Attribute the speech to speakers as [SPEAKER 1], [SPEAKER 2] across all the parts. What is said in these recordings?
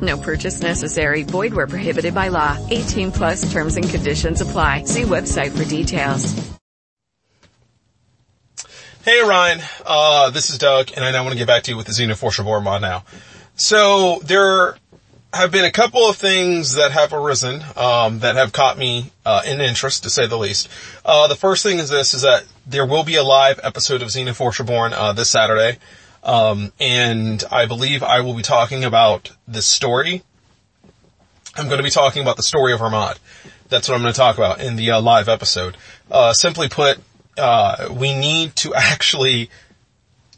[SPEAKER 1] No purchase necessary. Void where prohibited by law. 18 plus terms and conditions apply. See website for details.
[SPEAKER 2] Hey Ryan, uh, this is Doug, and I now want to get back to you with the Xenoforce Reborn mod now. So there have been a couple of things that have arisen um, that have caught me uh, in interest, to say the least. Uh, the first thing is this: is that there will be a live episode of Xenoforce Reborn uh, this Saturday, um, and I believe I will be talking about this story. I'm going to be talking about the story of our mod. That's what I'm going to talk about in the uh, live episode. Uh, simply put, uh, we need to actually,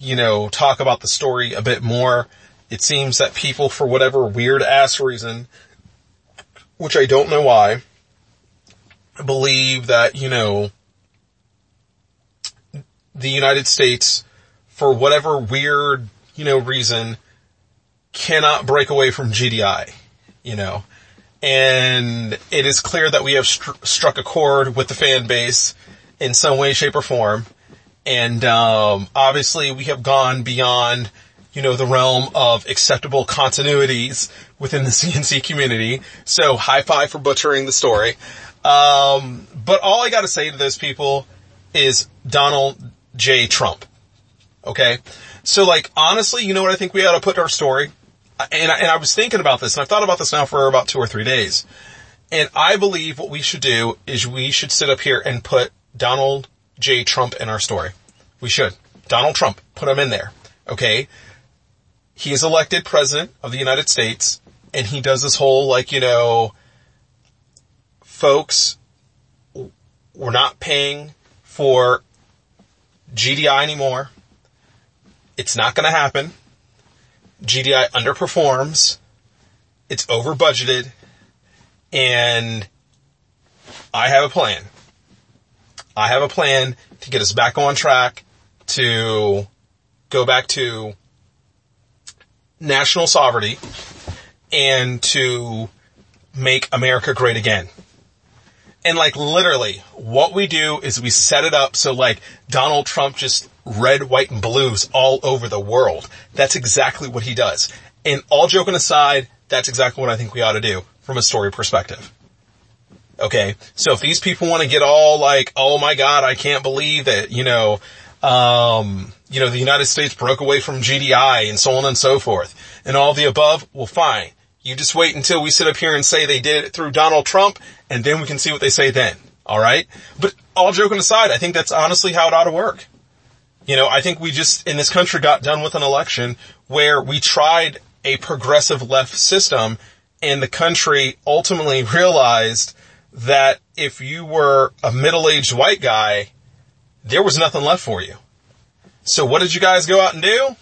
[SPEAKER 2] you know, talk about the story a bit more. It seems that people, for whatever weird ass reason, which I don't know why, believe that, you know, the United States, for whatever weird, you know, reason, cannot break away from GDI, you know. And it is clear that we have str- struck a chord with the fan base in some way, shape, or form. And um, obviously, we have gone beyond, you know, the realm of acceptable continuities within the CNC community. So, high five for butchering the story. Um, but all I got to say to those people is Donald J. Trump. Okay, so like honestly, you know what I think we ought to put our story. And I, and I was thinking about this, and I've thought about this now for about two or three days. And I believe what we should do is we should sit up here and put Donald J. Trump in our story. We should. Donald Trump, put him in there. Okay. He is elected president of the United States and he does this whole like, you know, folks, we're not paying for GDI anymore. It's not going to happen. GDI underperforms. It's over budgeted and I have a plan. I have a plan to get us back on track to go back to national sovereignty and to make America great again. And like literally what we do is we set it up so like Donald Trump just red, white, and blues all over the world. That's exactly what he does. And all joking aside, that's exactly what I think we ought to do from a story perspective. Okay. So if these people want to get all like, oh my God, I can't believe that, you know, um, you know, the United States broke away from GDI and so on and so forth and all the above, well fine. You just wait until we sit up here and say they did it through Donald Trump and then we can see what they say then. All right. But all joking aside, I think that's honestly how it ought to work. You know, I think we just in this country got done with an election where we tried a progressive left system and the country ultimately realized that if you were a middle-aged white guy, there was nothing left for you. So what did you guys go out and do?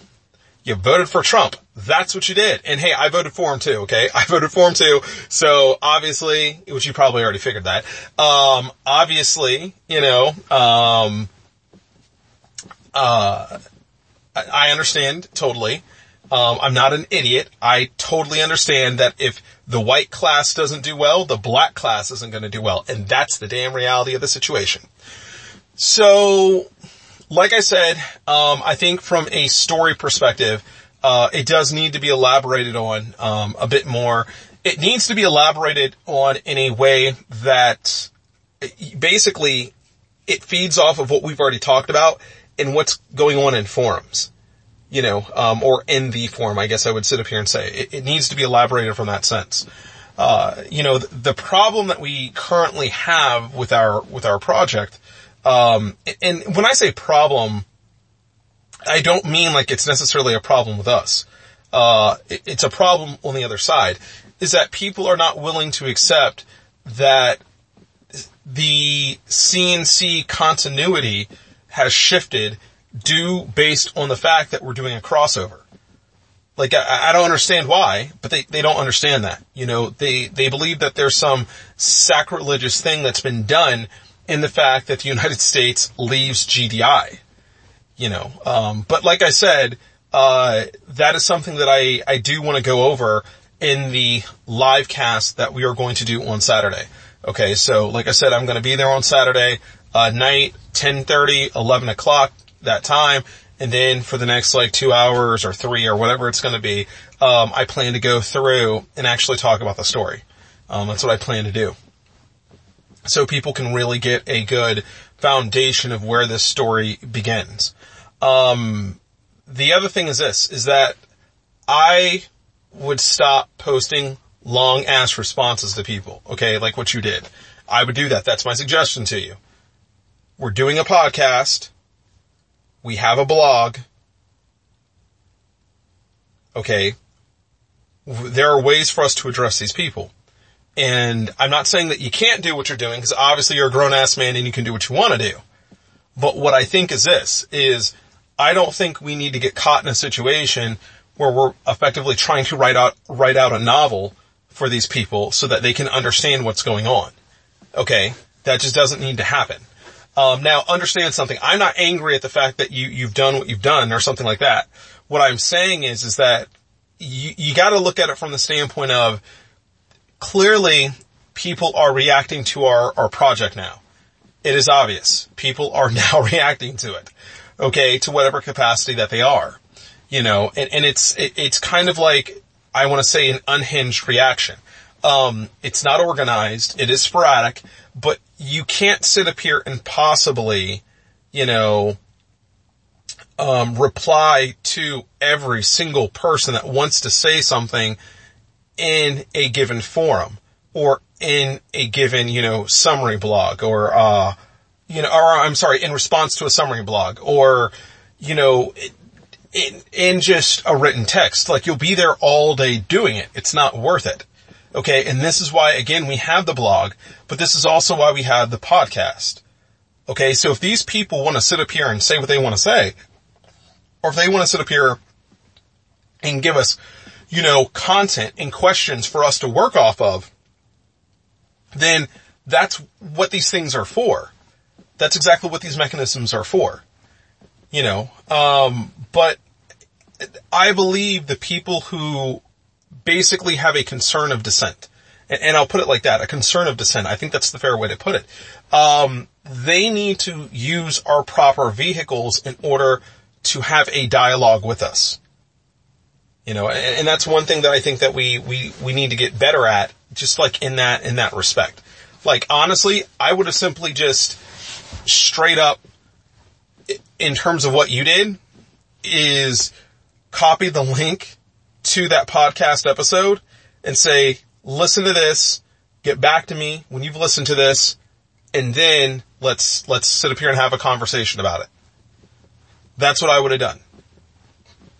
[SPEAKER 2] You voted for Trump. That's what you did. And hey, I voted for him too, okay? I voted for him too. So obviously, which you probably already figured that, um, obviously, you know, um, uh, I understand totally. Um, I'm not an idiot. I totally understand that if the white class doesn't do well, the black class isn't going to do well. And that's the damn reality of the situation. So, like I said, um, I think from a story perspective, uh, it does need to be elaborated on um, a bit more. It needs to be elaborated on in a way that basically it feeds off of what we've already talked about and what's going on in forums you know, um, or in the forum, I guess I would sit up here and say it, it needs to be elaborated from that sense. Uh, you know, the, the, problem that we currently have with our with our project, um, and when I say problem, I don't mean like it's necessarily a problem with us. Uh, it, it's a problem on the other side, is that people are not willing to accept that the CNC continuity has shifted due based on the fact that we're doing a crossover. Like, I, I, don't understand why, but they, they don't understand that. You know, they, they believe that there's some sacrilegious thing that's been done in the fact that the United States leaves GDI. You know, um, but like I said, uh, that is something that I, I do want to go over in the live cast that we are going to do on Saturday. Okay, so like I said, I'm going to be there on Saturday, uh, night, 10.30, 11 o'clock, that time. And then for the next like two hours or three or whatever it's going to be, um, I plan to go through and actually talk about the story. Um, that's what I plan to do. So people can really get a good foundation of where this story begins. Um, the other thing is this, is that I would stop posting long ass responses to people. Okay. Like what you did. I would do that. That's my suggestion to you. We're doing a podcast. We have a blog. Okay. There are ways for us to address these people. And I'm not saying that you can't do what you're doing because obviously you're a grown ass man and you can do what you want to do. But what I think is this is I don't think we need to get caught in a situation where we're effectively trying to write out, write out a novel for these people so that they can understand what's going on. Okay. That just doesn't need to happen. Um, now understand something. I'm not angry at the fact that you, you've done what you've done or something like that. What I'm saying is, is that you, you gotta look at it from the standpoint of clearly people are reacting to our, our project now. It is obvious. People are now reacting to it. Okay. To whatever capacity that they are, you know, and, and it's, it, it's kind of like, I want to say an unhinged reaction. Um, it's not organized. It is sporadic, but you can't sit up here and possibly, you know, um, reply to every single person that wants to say something in a given forum or in a given, you know, summary blog or, uh, you know, or I'm sorry, in response to a summary blog or, you know, in, in just a written text. Like you'll be there all day doing it. It's not worth it. Okay. And this is why, again, we have the blog, but this is also why we have the podcast. Okay. So if these people want to sit up here and say what they want to say, or if they want to sit up here and give us, you know, content and questions for us to work off of, then that's what these things are for. That's exactly what these mechanisms are for. You know, um, but I believe the people who basically have a concern of dissent, and, and, I'll put it like that, a concern of dissent. I think that's the fair way to put it. Um, they need to use our proper vehicles in order to have a dialogue with us. You know, and, and that's one thing that I think that we, we, we need to get better at, just like in that, in that respect. Like honestly, I would have simply just straight up, in terms of what you did, is copy the link to that podcast episode and say, listen to this, get back to me when you've listened to this, and then let's, let's sit up here and have a conversation about it. That's what I would have done.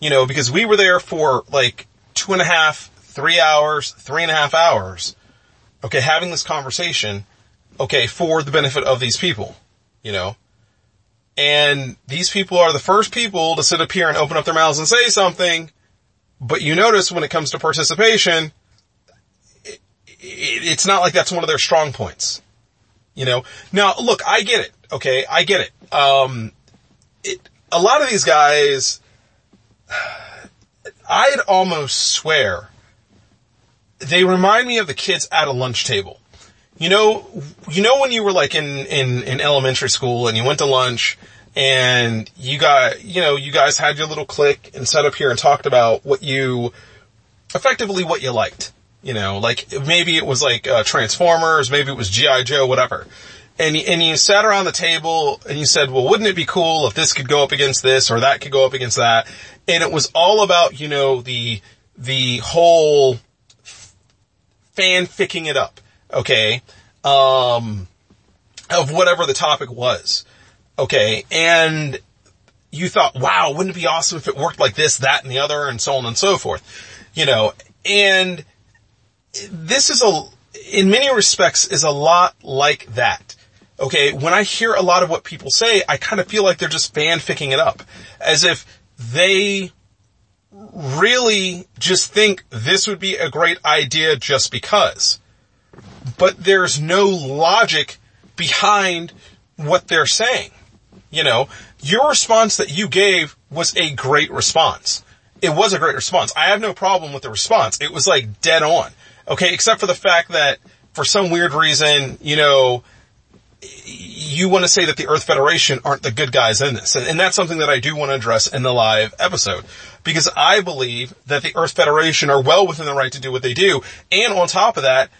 [SPEAKER 2] You know, because we were there for like two and a half, three hours, three and a half hours. Okay, having this conversation, okay, for the benefit of these people, you know. And these people are the first people to sit up here and open up their mouths and say something. But you notice when it comes to participation, it, it, it's not like that's one of their strong points. You know, now look, I get it. Okay. I get it. Um, it, a lot of these guys, I'd almost swear they remind me of the kids at a lunch table. You know, you know when you were like in, in, in elementary school and you went to lunch and you got, you know, you guys had your little click and sat up here and talked about what you, effectively what you liked. You know, like maybe it was like uh, Transformers, maybe it was G.I. Joe, whatever. And, and you sat around the table and you said, well, wouldn't it be cool if this could go up against this or that could go up against that? And it was all about, you know, the, the whole fanficking it up okay, um, of whatever the topic was, okay, and you thought, wow, wouldn't it be awesome if it worked like this, that, and the other, and so on and so forth, you know, and this is a, in many respects, is a lot like that. Okay, when I hear a lot of what people say, I kind of feel like they're just fanficking it up, as if they really just think this would be a great idea just because but there's no logic behind what they're saying. You know, your response that you gave was a great response. It was a great response. I have no problem with the response. It was like dead on. Okay, except for the fact that for some weird reason, you know, you want to say that the Earth Federation aren't the good guys in this. And, that's something that I do want to address in the live episode. Because I believe that the Earth Federation are well within the right to do what they do. And on top of that,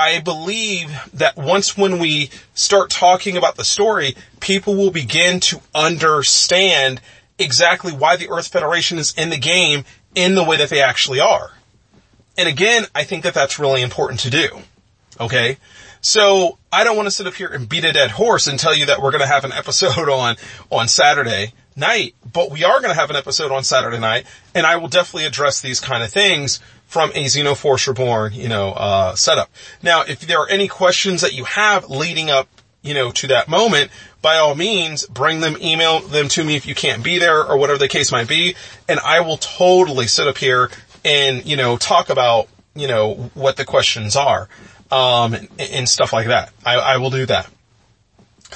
[SPEAKER 2] I believe that once when we start talking about the story, people will begin to understand exactly why the Earth Federation is in the game in the way that they actually are. And again, I think that that's really important to do. Okay? So I don't want to sit up here and beat a dead horse and tell you that we're going to have an episode on, on Saturday night, but we are going to have an episode on Saturday night and I will definitely address these kind of things from a Xenoforce Reborn, you know, uh, setup. Now, if there are any questions that you have leading up, you know, to that moment, by all means, bring them, email them to me if you can't be there or whatever the case might be, and I will totally sit up here and, you know, talk about, you know, what the questions are um, and, and, stuff like that. I, I will do that.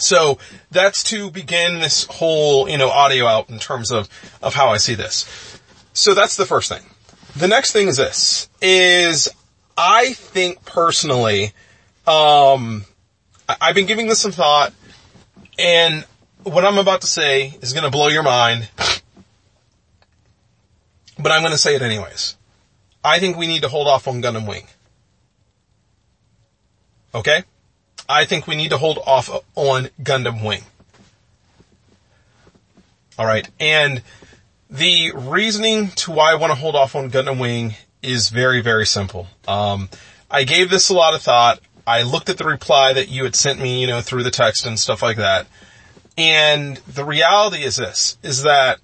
[SPEAKER 2] So that's to begin this whole, you know, audio out in terms of, of how I see this. So that's the first thing. The next thing is this, is I think personally, um, I've been giving this some thought and what I'm about to say is going to blow your mind, but I'm going to say it anyways. I think we need to hold off on Gundam Wing. Okay? I think we need to hold off on Gundam Wing. Alright, and the reasoning to why I want to hold off on Gundam Wing is very, very simple. Um, I gave this a lot of thought. I looked at the reply that you had sent me, you know, through the text and stuff like that. And the reality is this, is that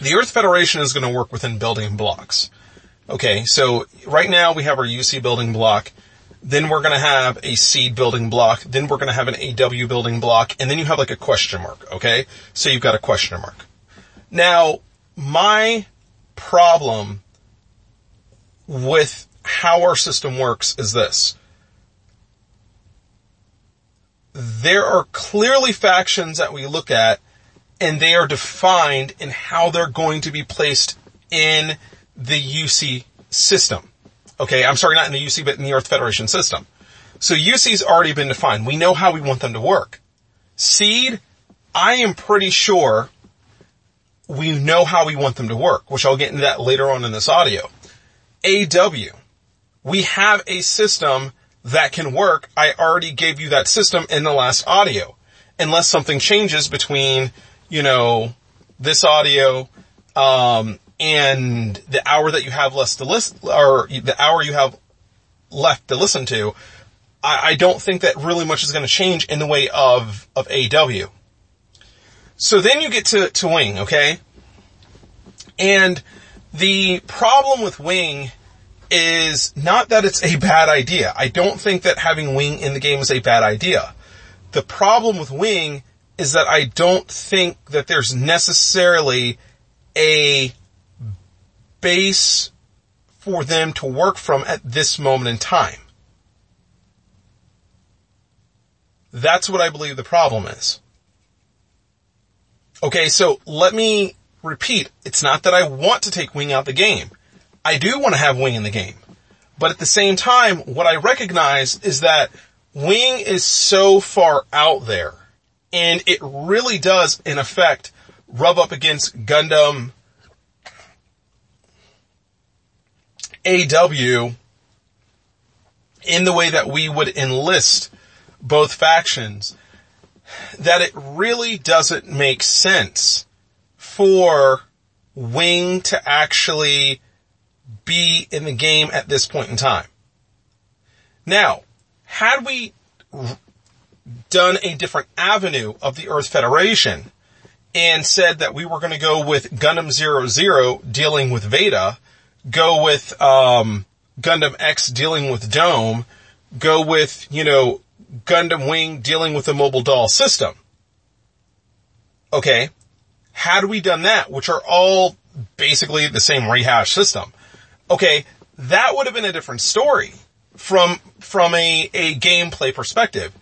[SPEAKER 2] the Earth Federation is going to work within building blocks. Okay, so right now we have our UC building block. Then we're going to have a seed building block. Then we're going to have an AW building block. And then you have like a question mark. Okay. So you've got a question mark. Now, my problem with how our system works is this. There are clearly factions that we look at and they are defined in how they're going to be placed in the UC system. Okay, I'm sorry, not in the UC, but in the Earth Federation system. So UC's already been defined. We know how we want them to work. Seed, I am pretty sure we know how we want them to work, which I'll get into that later on in this audio. AW, we have a system that can work. I already gave you that system in the last audio. Unless something changes between, you know, this audio, um, and the hour that you have less to listen, or the hour you have left to listen to, I, I don't think that really much is going to change in the way of, of AW. So then you get to, to Wing, okay? And the problem with Wing is not that it's a bad idea. I don't think that having Wing in the game is a bad idea. The problem with Wing is that I don't think that there's necessarily a base for them to work from at this moment in time. That's what I believe the problem is. Okay, so let me repeat. It's not that I want to take Wing out the game. I do want to have Wing in the game. But at the same time, what I recognize is that Wing is so far out there and it really does in effect rub up against Gundam AW in the way that we would enlist both factions, that it really doesn't make sense for Wing to actually be in the game at this point in time. Now, had we done a different avenue of the Earth Federation and said that we were going to go with Gundam Zero Zero dealing with Veda, go with um, Gundam X dealing with Dome, go with, you know, Gundam Wing dealing with the mobile doll system. Okay. Had we done that, which are all basically the same rehash system, okay, that would have been a different story. from, from a, a gameplay perspective.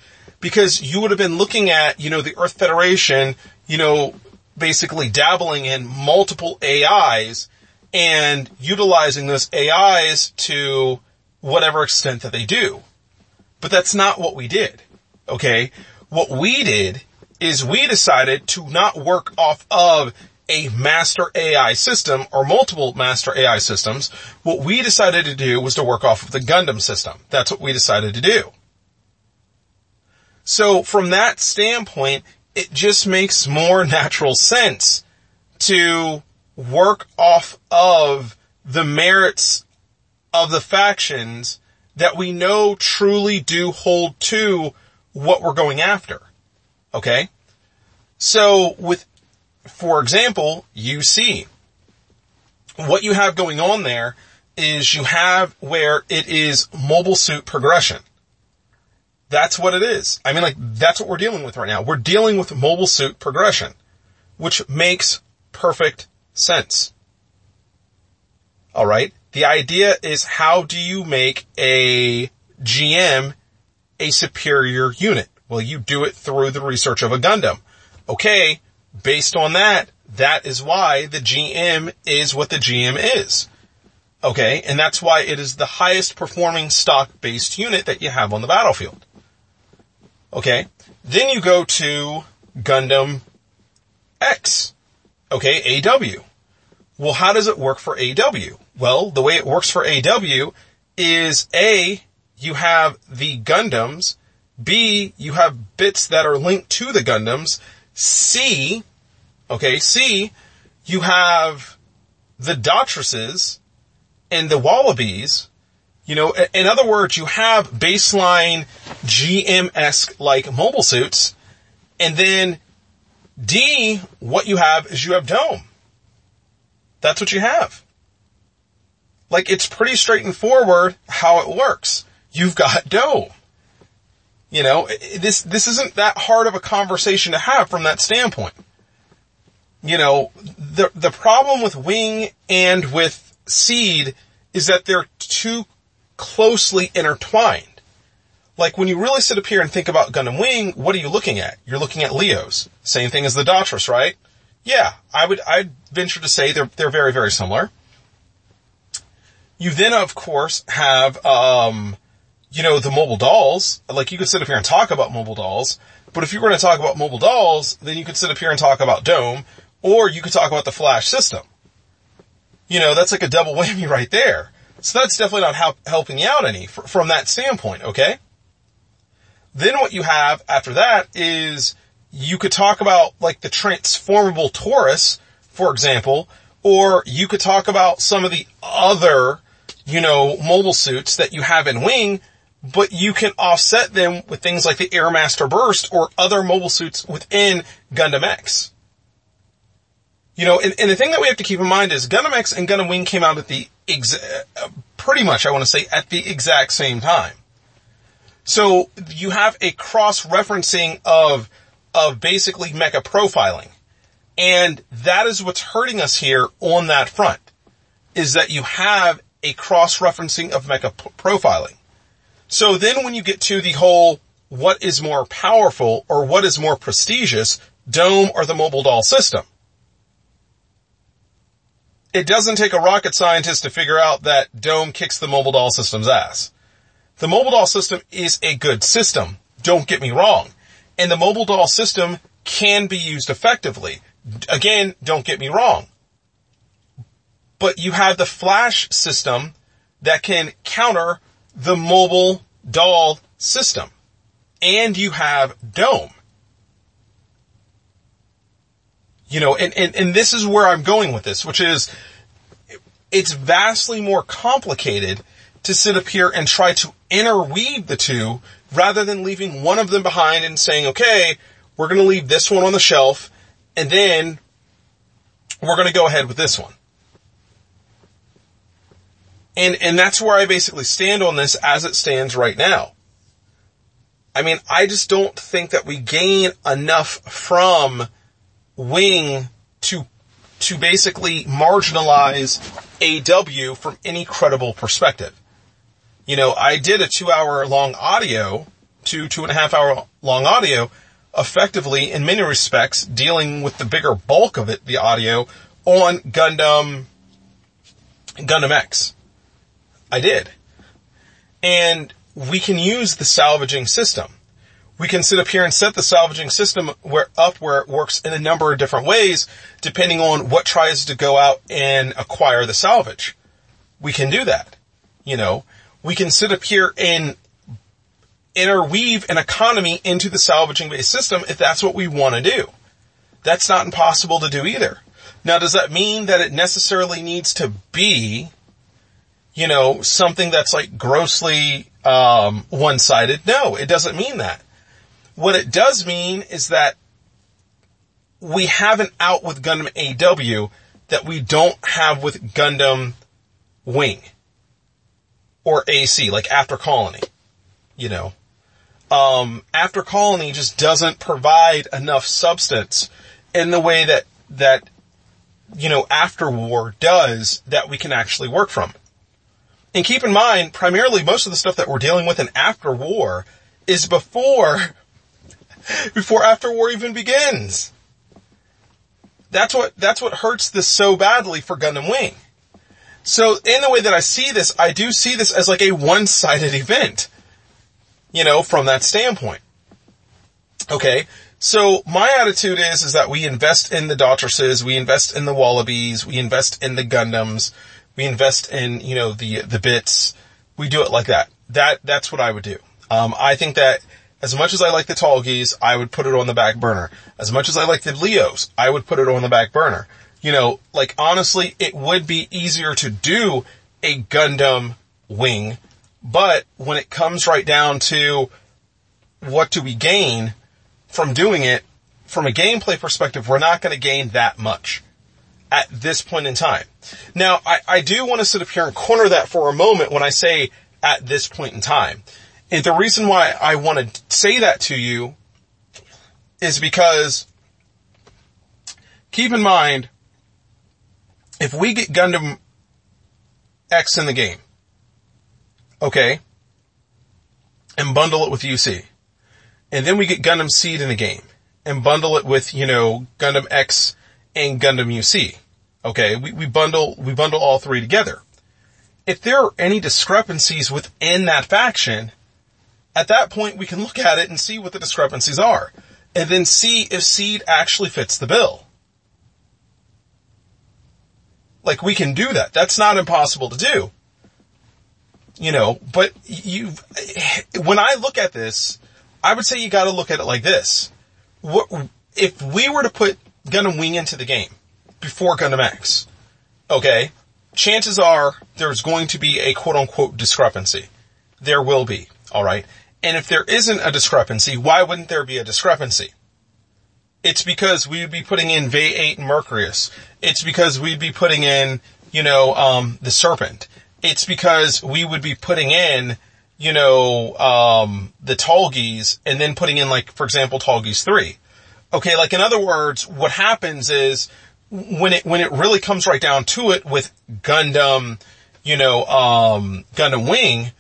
[SPEAKER 2] Because you would have been looking at, you know, the Earth Federation, you know, basically dabbling in multiple AIs and utilizing those AIs to whatever extent that they do. But that's not what we did. Okay. What we did is we decided to not work off of a master AI system or multiple master AI systems. What we decided to do was to work off of the Gundam system. That's what we decided to do. So from that standpoint, it just makes more natural sense to work off of the merits of the factions that we know truly do hold to what we're going after. Okay? So with, for example, UC, what you have going on there is you have where it is mobile suit progression. That's what it is. I mean, like, that's what we're dealing with right now. We're dealing with mobile suit progression, which makes perfect sense. Alright? The idea is how do you make a GM a superior unit? Well, you do it through the research of a Gundam. Okay, based on that, that is why the GM is what the GM is. Okay, and that's why it is the highest performing stock based unit that you have on the battlefield. Okay. Then you go to Gundam X. Okay, AW. Well, how does it work for AW? Well, the way it works for AW is A, you have the Gundams. B, you have bits that are linked to the Gundams. C, okay, C, you have the Daughtresses and the Wallabies you know, in other words, you have baseline GM-esque like mobile suits, and then D, what you have is you have Dome. That's what you have. Like it's pretty straightforward how it works. You've got Dome. You know, this, this isn't that hard of a conversation to have from that standpoint. You know, the, the problem with Wing and with Seed is that they're too closely intertwined. Like when you really sit up here and think about Gundam Wing, what are you looking at? You're looking at Leos. Same thing as the Daughtresses, right? Yeah, I would, I'd venture to say they're, they're very, very similar. You then, of course, have, um, you know, the mobile dolls. Like you could sit up here and talk about mobile dolls, but if you were going to talk about mobile dolls, then you could sit up here and talk about Dome, or you could talk about the Flash system. You know, that's like a double whammy right there. So that's definitely not help, helping you out any fr- from that standpoint, okay? Then what you have after that is you could talk about like the transformable Taurus, for example, or you could talk about some of the other, you know, mobile suits that you have in Wing, but you can offset them with things like the Airmaster Burst or other mobile suits within Gundam X. You know, and, and, the thing that we have to keep in mind is Gundam X and Gundam Wing came out at the exa- uh, pretty much, I want to say, at the exact same time. So you have a cross-referencing of, of basically mecha profiling. And that is what's hurting us here on that front, is that you have a cross-referencing of mecha profiling. So then when you get to the whole, what is more powerful or what is more prestigious, Dome or the mobile doll system? It doesn't take a rocket scientist to figure out that Dome kicks the mobile doll system's ass. The mobile doll system is a good system. Don't get me wrong. And the mobile doll system can be used effectively. Again, don't get me wrong. But you have the flash system that can counter the mobile doll system. And you have Dome. You know, and, and, and this is where I'm going with this, which is it's vastly more complicated to sit up here and try to interweave the two rather than leaving one of them behind and saying, okay, we're going to leave this one on the shelf and then we're going to go ahead with this one. And, and that's where I basically stand on this as it stands right now. I mean, I just don't think that we gain enough from Wing to, to basically marginalize AW from any credible perspective. You know, I did a two hour long audio, two, two and a half hour long audio, effectively in many respects dealing with the bigger bulk of it, the audio, on Gundam, Gundam X. I did. And we can use the salvaging system. We can sit up here and set the salvaging system where, up where it works in a number of different ways, depending on what tries to go out and acquire the salvage. We can do that. You know, we can sit up here and interweave an economy into the salvaging based system if that's what we want to do. That's not impossible to do either. Now, does that mean that it necessarily needs to be, you know, something that's like grossly um, one-sided? No, it doesn't mean that. What it does mean is that we have an out with Gundam AW that we don't have with Gundam Wing or AC, like After Colony, you know. Um, After Colony just doesn't provide enough substance in the way that, that, you know, After War does that we can actually work from. And keep in mind, primarily most of the stuff that we're dealing with in After War is before, before After War even begins. That's what, that's what hurts this so badly for Gundam Wing. So in the way that I see this, I do see this as like a one-sided event. You know, from that standpoint. Okay. So my attitude is, is that we invest in the Daughtresses, we invest in the Wallabies, we invest in the Gundams, we invest in, you know, the, the bits. We do it like that. That, that's what I would do. Um, I think that as much as I like the Tallgeese, I would put it on the back burner. As much as I like the Leos, I would put it on the back burner. You know, like honestly, it would be easier to do a Gundam wing, but when it comes right down to what do we gain from doing it, from a gameplay perspective, we're not going to gain that much at this point in time. Now, I, I do want to sit up here and corner that for a moment when I say at this point in time. And the reason why I want to say that to you is because keep in mind, if we get Gundam X in the game, okay, and bundle it with UC, and then we get Gundam Seed in the game, and bundle it with, you know, Gundam X and Gundam UC, okay, we, we bundle, we bundle all three together. If there are any discrepancies within that faction, at that point we can look at it and see what the discrepancies are, and then see if Seed actually fits the bill. Like we can do that. That's not impossible to do. You know, but you, when I look at this, I would say you gotta look at it like this. What, if we were to put Gundam Wing into the game before Gundam X, okay, chances are there's going to be a quote unquote discrepancy. There will be, alright? And if there isn't a discrepancy, why wouldn't there be a discrepancy? It's because we would be putting in Vayeate and Mercurius. It's because we'd be putting in, you know, um, the Serpent. It's because we would be putting in, you know, um, the Tallgeese and then putting in like, for example, Tallgeese 3. Okay, like in other words, what happens is when it, when it really comes right down to it with Gundam, you know, um, Gundam Wing,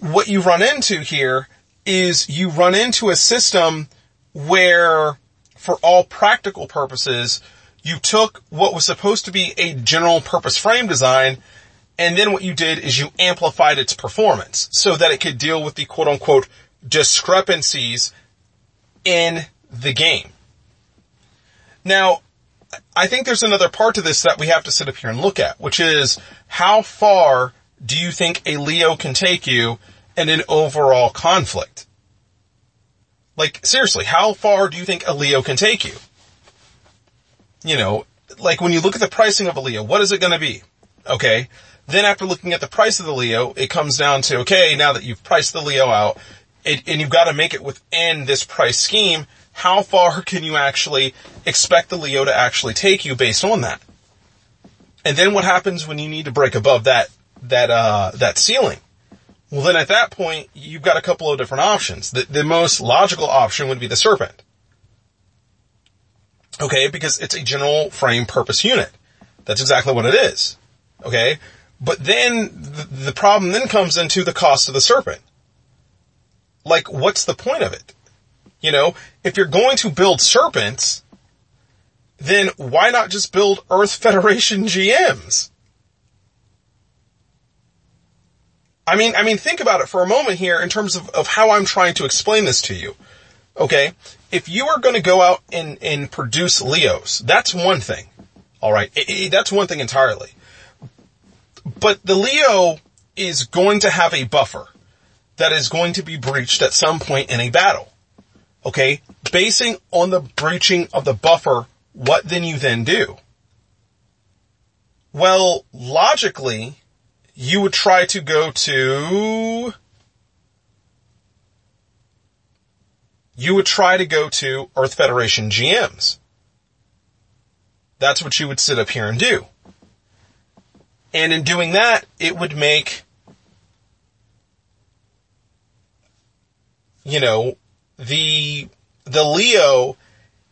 [SPEAKER 2] what you run into here is you run into a system where for all practical purposes, you took what was supposed to be a general purpose frame design and then what you did is you amplified its performance so that it could deal with the quote unquote discrepancies in the game. Now, I think there's another part to this that we have to sit up here and look at, which is how far do you think a Leo can take you in an overall conflict? Like, seriously, how far do you think a Leo can take you? You know, like when you look at the pricing of a Leo, what is it going to be? Okay. Then after looking at the price of the Leo, it comes down to, okay, now that you've priced the Leo out, it, and you've got to make it within this price scheme, how far can you actually expect the Leo to actually take you based on that? And then what happens when you need to break above that, that, uh, that ceiling? Well, then at that point, you've got a couple of different options. The, the most logical option would be the Serpent. Okay, because it's a general frame purpose unit. That's exactly what it is. Okay? But then the, the problem then comes into the cost of the serpent. Like, what's the point of it? You know, if you're going to build serpents, then why not just build Earth Federation GMs? I mean, I mean, think about it for a moment here in terms of, of how I'm trying to explain this to you. Okay. If you are going to go out and, and produce Leos, that's one thing. All right. It, it, that's one thing entirely. But the Leo is going to have a buffer that is going to be breached at some point in a battle. Okay. Basing on the breaching of the buffer, what then you then do? Well, logically, you would try to go to, you would try to go to Earth Federation GMs. That's what you would sit up here and do. And in doing that, it would make, you know, the, the Leo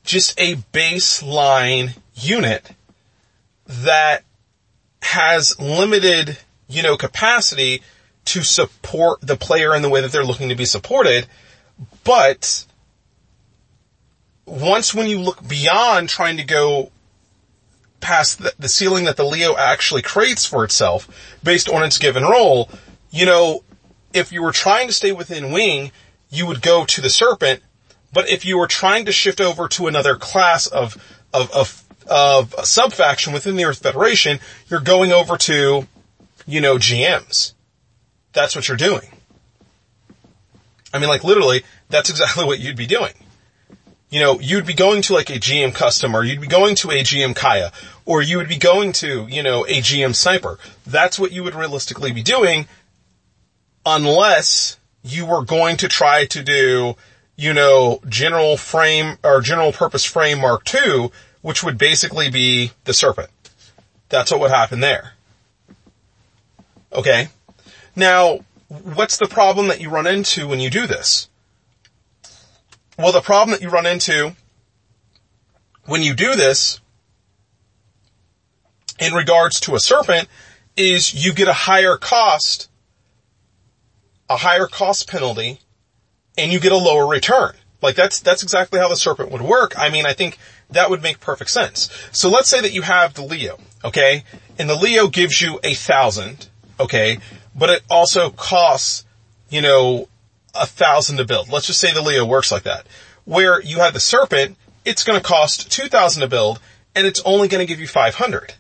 [SPEAKER 2] just a baseline unit that has limited, you know, capacity to support the player in the way that they're looking to be supported. But once when you look beyond trying to go past the, the ceiling that the Leo actually creates for itself based on its given role, you know, if you were trying to stay within wing, you would go to the serpent. But if you were trying to shift over to another class of, of, of, of sub-faction within the Earth Federation, you're going over to, you know, GMs. That's what you're doing. I mean, like literally, that's exactly what you'd be doing you know, you'd be going to like a GM custom or you'd be going to a GM Kaya or you would be going to, you know, a GM sniper. That's what you would realistically be doing unless you were going to try to do, you know, general frame or general purpose frame Mark II, which would basically be the serpent. That's what would happen there. Okay. Now, what's the problem that you run into when you do this? Well, the problem that you run into when you do this in regards to a serpent is you get a higher cost, a higher cost penalty, and you get a lower return. Like that's, that's exactly how the serpent would work. I mean, I think that would make perfect sense. So let's say that you have the Leo, okay? And the Leo gives you a thousand, okay? But it also costs, you know, a thousand to build. Let's just say the Leo works like that. Where you have the Serpent, it's going to cost 2000 to build and it's only going to give you 500.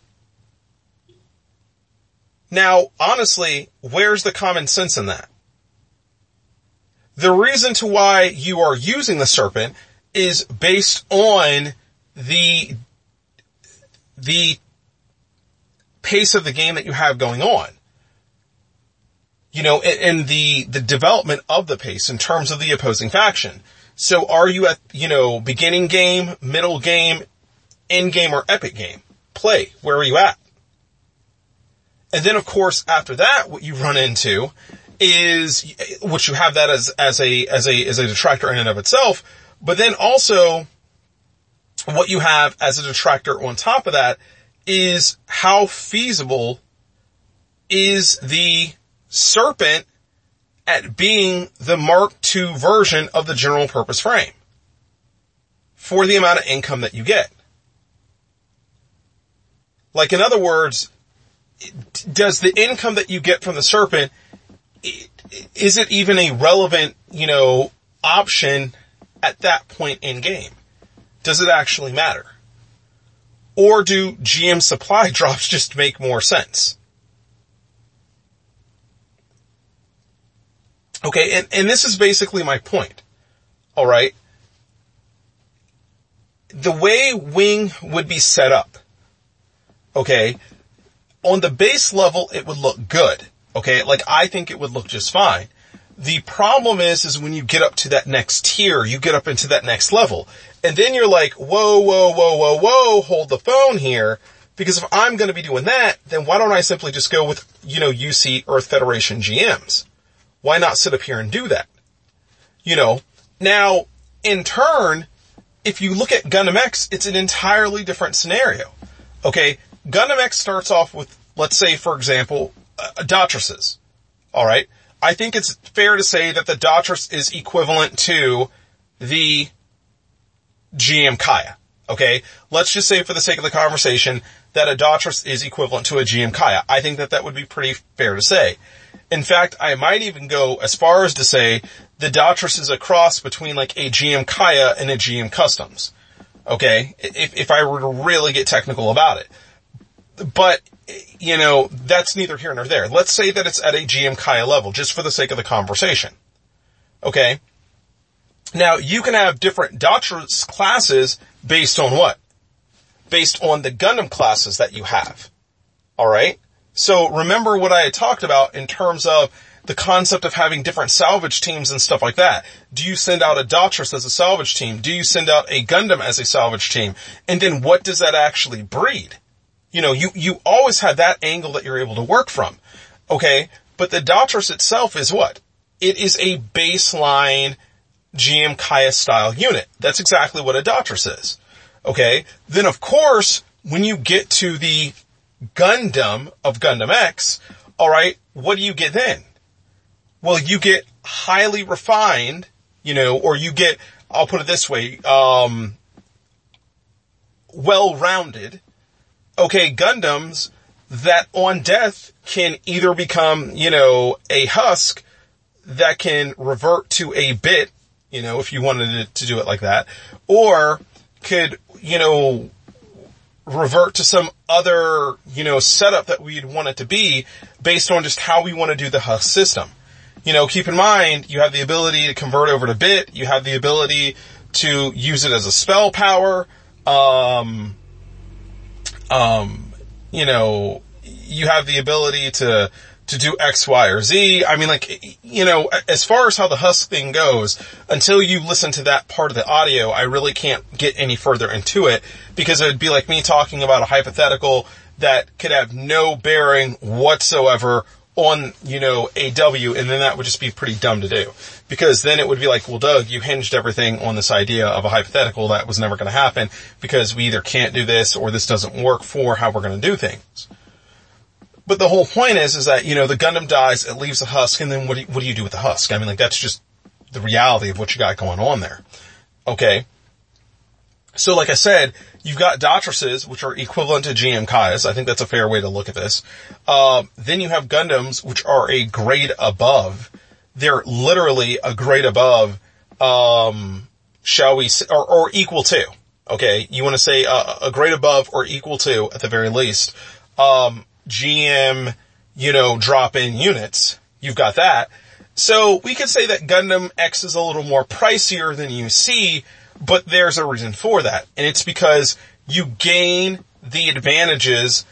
[SPEAKER 2] Now, honestly, where's the common sense in that? The reason to why you are using the Serpent is based on the, the pace of the game that you have going on you know, and, the, the development of the pace in terms of the opposing faction. So are you at, you know, beginning game, middle game, end game, or epic game? Play. Where are you at? And then of course after that, what you run into is, which you have that as, as a, as a, as a detractor in and of itself, but then also what you have as a detractor on top of that is how feasible is the Serpent at being the Mark II version of the general purpose frame for the amount of income that you get. Like in other words, does the income that you get from the Serpent, is it even a relevant, you know, option at that point in game? Does it actually matter? Or do GM supply drops just make more sense? Okay, and, and this is basically my point. Alright? The way Wing would be set up, okay, on the base level it would look good. Okay, like I think it would look just fine. The problem is, is when you get up to that next tier, you get up into that next level. And then you're like, whoa, whoa, whoa, whoa, whoa, hold the phone here. Because if I'm going to be doing that, then why don't I simply just go with, you know, UC Earth Federation GMs? Why not sit up here and do that? You know, now in turn, if you look at Gundam X, it's an entirely different scenario. Okay. Gundam X starts off with, let's say, for example, Uh, Daughtresses. All right. I think it's fair to say that the Daughtress is equivalent to the GM Kaya. Okay. Let's just say for the sake of the conversation that a Daughtress is equivalent to a GM Kaya. I think that that would be pretty fair to say. In fact, I might even go as far as to say the Daughtress is a cross between like a GM Kaya and a GM Customs. Okay. If, if I were to really get technical about it. But, you know, that's neither here nor there. Let's say that it's at a GM Kaya level, just for the sake of the conversation. Okay. Now, you can have different Daughtress classes based on what? Based on the Gundam classes that you have. Alright? So remember what I had talked about in terms of the concept of having different salvage teams and stuff like that. Do you send out a Daughtress as a salvage team? Do you send out a Gundam as a salvage team? And then what does that actually breed? You know, you, you always have that angle that you're able to work from. Okay. But the Daughtress itself is what? It is a baseline GM Kaya style unit. That's exactly what a Daughtress is. Okay. Then of course, when you get to the Gundam of Gundam X, alright, what do you get then? Well, you get highly refined, you know, or you get, I'll put it this way, um, well-rounded, okay, Gundams that on death can either become, you know, a husk that can revert to a bit, you know, if you wanted to do it like that, or could, you know, revert to some other, you know, setup that we'd want it to be based on just how we want to do the husk system. You know, keep in mind, you have the ability to convert over to bit, you have the ability to use it as a spell power, um, um, you know, you have the ability to, to do X, Y, or Z. I mean, like, you know, as far as how the Husk thing goes, until you listen to that part of the audio, I really can't get any further into it because it would be like me talking about a hypothetical that could have no bearing whatsoever on, you know, AW, and then that would just be pretty dumb to do. Because then it would be like, well, Doug, you hinged everything on this idea of a hypothetical that was never going to happen because we either can't do this or this doesn't work for how we're going to do things. But the whole point is, is that, you know, the Gundam dies, it leaves a husk, and then what do you, what do you do with the husk? I mean, like, that's just the reality of what you got going on there. Okay. So like I said, you've got Daughtresses, which are equivalent to GM Kaias. I think that's a fair way to look at this. Um, then you have Gundams, which are a grade above. They're literally a grade above, um, shall we say, or, or equal to. Okay, you want to say a, a grade above or equal to, at the very least, um, GM, you know, drop-in units. You've got that. So we could say that Gundam X is a little more pricier than see, but there's a reason for that. And it's because you gain the advantages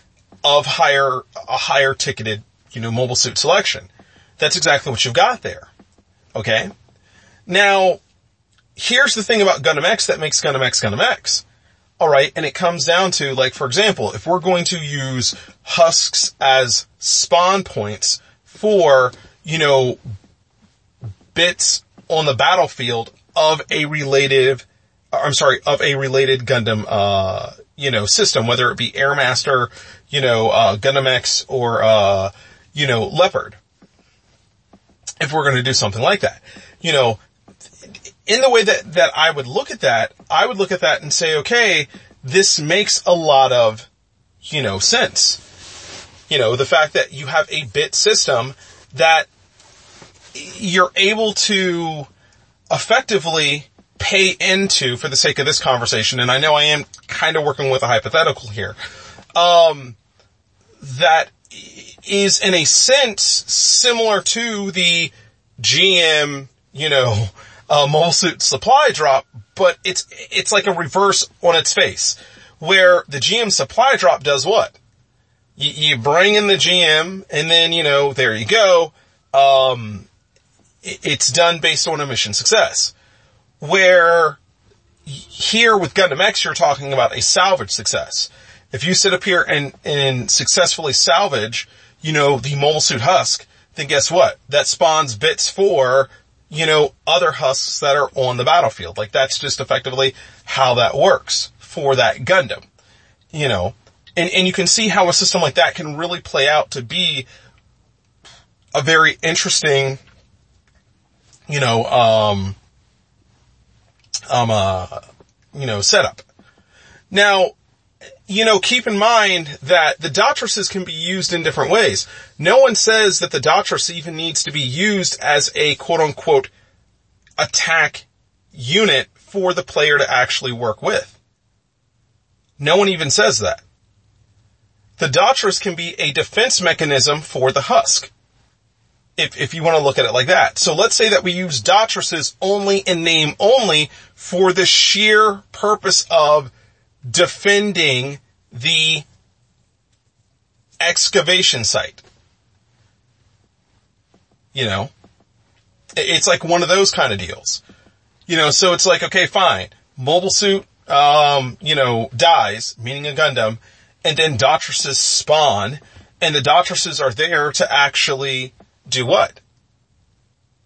[SPEAKER 2] of higher, a higher ticketed, you know, mobile suit selection. That's exactly what you've got there. Okay? Now, here's the thing about Gundam X that makes Gundam X Gundam X. Alright, and it comes down to, like, for example, if we're going to use husks as spawn points for, you know, bits on the battlefield of a related, I'm sorry, of a related Gundam, uh, you know, system, whether it be Airmaster, you know, uh, Gundam X or, uh, you know, Leopard. If we're going to do something like that, you know, in the way that, that I would look at that, I would look at that and say, okay, this makes a lot of, you know, sense. You know, the fact that you have a bit system that you're able to effectively pay into for the sake of this conversation, and I know I am kind of working with a hypothetical here, um, that is in a sense similar to the GM, you know, uh, mole suit supply drop, but it's, it's like a reverse on its face where the GM supply drop does what? You, you bring in the GM and then, you know, there you go. Um, it, it's done based on a mission success where here with Gundam X, you're talking about a salvage success. If you sit up here and, and successfully salvage, you know, the mobile suit husk, then guess what? That spawns bits for you know, other husks that are on the battlefield. Like that's just effectively how that works for that Gundam. You know, and, and you can see how a system like that can really play out to be a very interesting, you know, um, um, uh, you know, setup. Now, you know, keep in mind that the Daughtresses can be used in different ways. No one says that the Daughtress even needs to be used as a quote unquote attack unit for the player to actually work with. No one even says that. The Daughtresses can be a defense mechanism for the Husk. If, if you want to look at it like that. So let's say that we use Daughtresses only in name only for the sheer purpose of defending the excavation site. You know, it's like one of those kind of deals. You know, so it's like, okay, fine. Mobile suit, um, you know, dies, meaning a Gundam, and then Daughtresses spawn, and the Daughtresses are there to actually do what?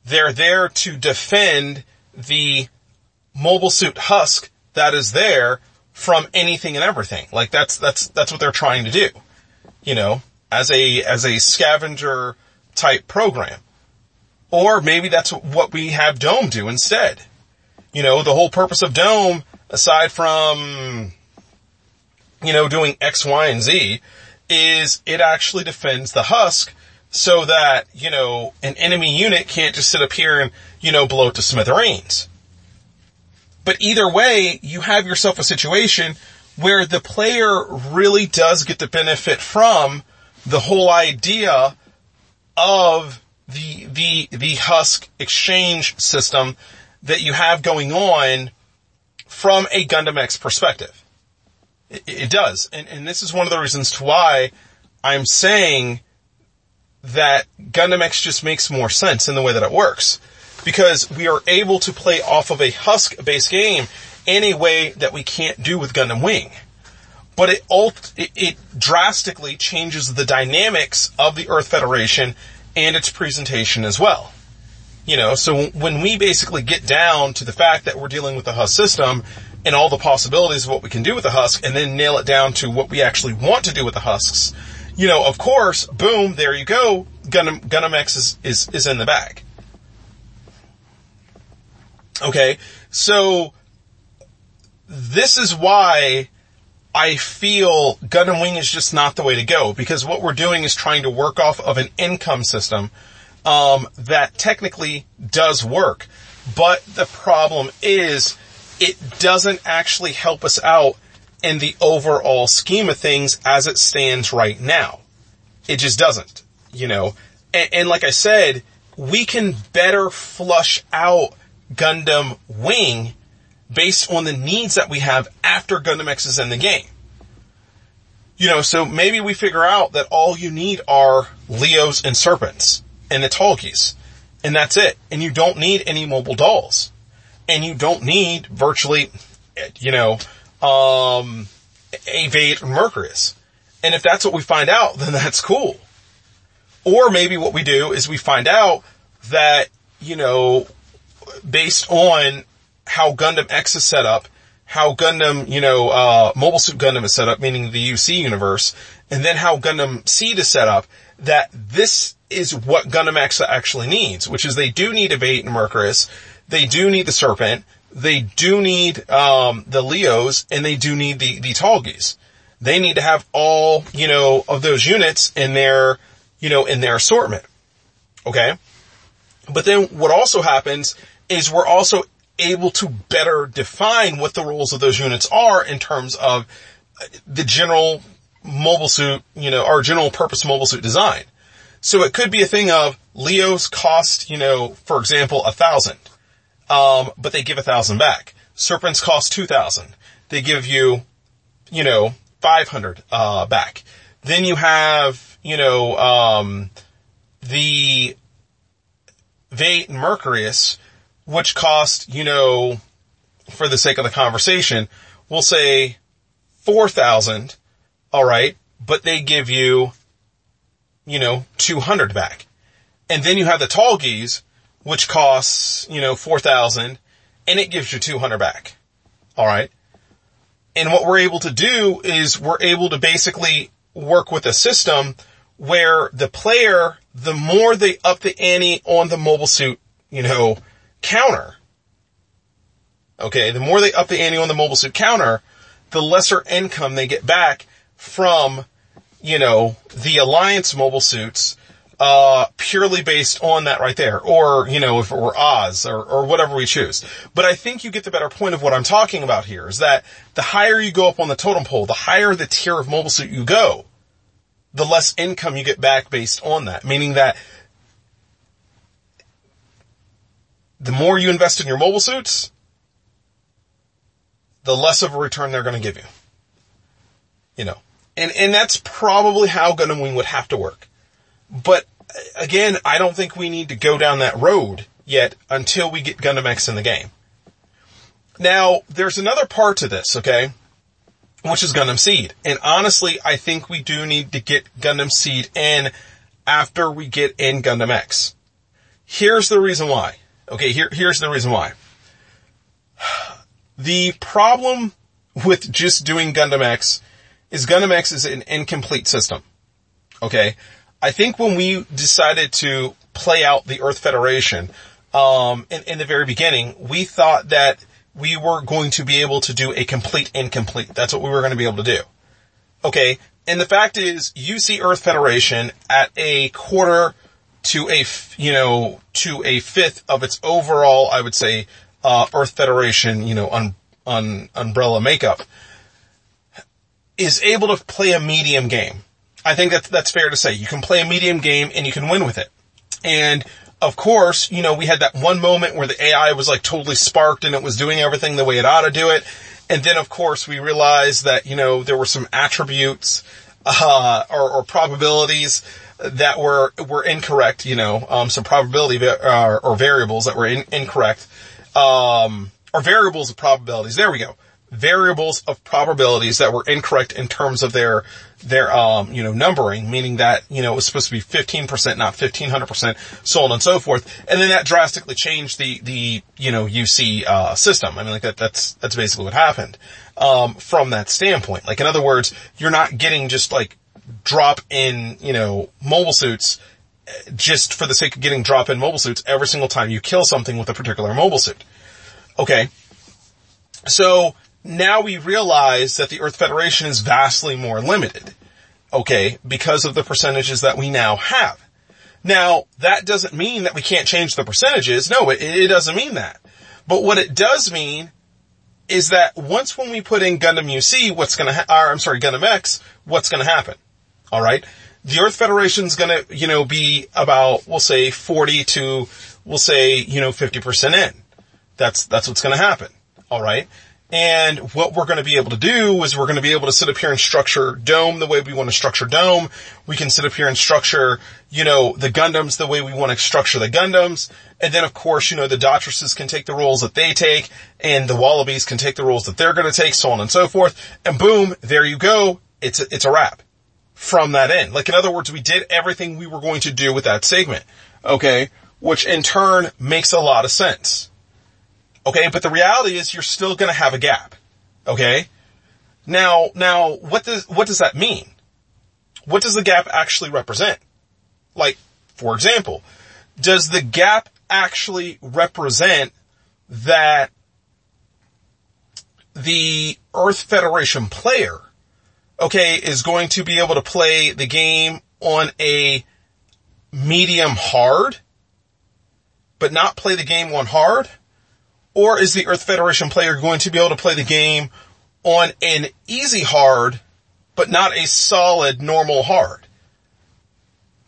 [SPEAKER 2] They're there to defend the mobile suit husk that is there from anything and everything. Like that's, that's, that's what they're trying to do. You know, as a, as a scavenger type program. Or maybe that's what we have Dome do instead. You know, the whole purpose of Dome, aside from, you know, doing X, Y, and Z, is it actually defends the husk so that, you know, an enemy unit can't just sit up here and, you know, blow it to smithereens. But either way, you have yourself a situation where the player really does get the benefit from the whole idea of the, the, the Husk exchange system that you have going on from a Gundam X perspective. It, it does. And, and this is one of the reasons to why I'm saying that Gundam X just makes more sense in the way that it works. Because we are able to play off of a Husk based game in a way that we can't do with Gundam Wing. But it, ult- it, it drastically changes the dynamics of the Earth Federation and its presentation as well. You know, so when we basically get down to the fact that we're dealing with the Husk system and all the possibilities of what we can do with the Husk and then nail it down to what we actually want to do with the Husks, you know, of course, boom, there you go. Gundam, Gundam X is, is, is in the bag. Okay. So this is why I feel Gundam Wing is just not the way to go because what we're doing is trying to work off of an income system um, that technically does work, but the problem is it doesn't actually help us out in the overall scheme of things as it stands right now. It just doesn't, you know. And, and like I said, we can better flush out Gundam Wing based on the needs that we have after Gundam X is in the game. You know, so maybe we figure out that all you need are Leos and Serpents and the Tallgeese. And that's it. And you don't need any mobile dolls. And you don't need virtually, you know, um, Vayeate Mercurius. And if that's what we find out, then that's cool. Or maybe what we do is we find out that, you know, based on how Gundam X is set up, how Gundam, you know, uh, Mobile Suit Gundam is set up, meaning the UC universe, and then how Gundam Seed is set up, that this is what Gundam X actually needs, which is they do need Vayeate and Mercurius, they do need the Serpent, they do need, um, the Leos, and they do need the, the Tallgeese. They need to have all, you know, of those units in their, you know, in their assortment. Okay? But then what also happens is we're also able to better define what the roles of those units are in terms of the general mobile suit, you know, our general purpose mobile suit design. So it could be a thing of Leos cost, you know, for example, a thousand, um, but they give a thousand back. Serpents cost two thousand. They give you, you know, five hundred uh, back. Then you have, you know, um, the Vayeate and Mercurius, which cost, you know, for the sake of the conversation, we'll say 4,000, alright, but they give you, you know, 200 back. And then you have the Tallgeese, which costs, you know, 4,000, and it gives you 200 back. Alright? And what we're able to do is we're able to basically work with a system where the player, the more they up the ante on the mobile suit, you know, counter, okay, the more they up the ante on the mobile suit counter, the lesser income they get back from, you know, the alliance mobile suits, uh, purely based on that right there. Or, you know, if it were Oz or, or whatever we choose. But I think you get the better point of what I'm talking about here is that the higher you go up on the totem pole, the higher the tier of mobile suit you go, the less income you get back based on that. Meaning that the more you invest in your mobile suits, the less of a return they're going to give you. You know, and, and that's probably how Gundam Wing would have to work. But again, I don't think we need to go down that road yet until we get Gundam X in the game. Now, there's another part to this, okay? Which is Gundam Seed. And honestly, I think we do need to get Gundam Seed in after we get in Gundam X. Here's the reason why. Okay, here, here's the reason why. The problem with just doing Gundam X is Gundam X is an incomplete system. Okay? I think when we decided to play out the Earth Federation, um, in, in the very beginning, we thought that we were going to be able to do a complete incomplete. That's what we were going to be able to do. Okay. And the fact is, UC Earth Federation at a quarter to a, you know, to a fifth of its overall, I would say, uh, Earth Federation, you know, un, un, umbrella makeup is able to play a medium game. I think that's, that's fair to say. You can play a medium game and you can win with it. And of course, you know, we had that one moment where the AI was like totally sparked and it was doing everything the way it ought to do it. And then of course we realized that, you know, there were some attributes, uh, or, or probabilities that were, were incorrect, you know, um, some probability, uh, or variables that were in, incorrect, um, or variables of probabilities. There we go variables of probabilities that were incorrect in terms of their their um, you know numbering, meaning that you know it was supposed to be 15%, not 1500%, so on and so forth. And then that drastically changed the the you know UC uh, system. I mean, like that that's that's basically what happened um, from that standpoint. Like in other words, you're not getting just like drop in you know mobile suits eh, just for the sake of getting drop in mobile suits every single time you kill something with a particular mobile suit. Okay. So now we realize that the Earth Federation is vastly more limited. Okay, because of the percentages that we now have. Now, that doesn't mean that we can't change the percentages. No, it, it doesn't mean that. But what it does mean is that once when we put in Gundam UC, what's gonna, ha- or I'm sorry, Gundam X, what's gonna happen? Alright? The Earth Federation's gonna, you know, be about, we'll say 40 to, we'll say, you know, 50% in. That's, that's what's gonna happen. Alright? And what we're going to be able to do is we're going to be able to sit up here and structure Dome the way we want to structure Dome. We can sit up here and structure, you know, the Gundams the way we want to structure the Gundams. And then of course, you know, the Daughtresses can take the roles that they take and the Wallabies can take the roles that they're going to take, so on and so forth. And boom, there you go. It's a, it's a wrap from that end. Like in other words, we did everything we were going to do with that segment. Okay. Which in turn makes a lot of sense. Okay, but the reality is you're still gonna have a gap. Okay? Now, now, what does, what does that mean? What does the gap actually represent? Like, for example, does the gap actually represent that the Earth Federation player, okay, is going to be able to play the game on a medium hard, but not play the game on hard? Or is the Earth Federation player going to be able to play the game on an easy hard, but not a solid normal hard?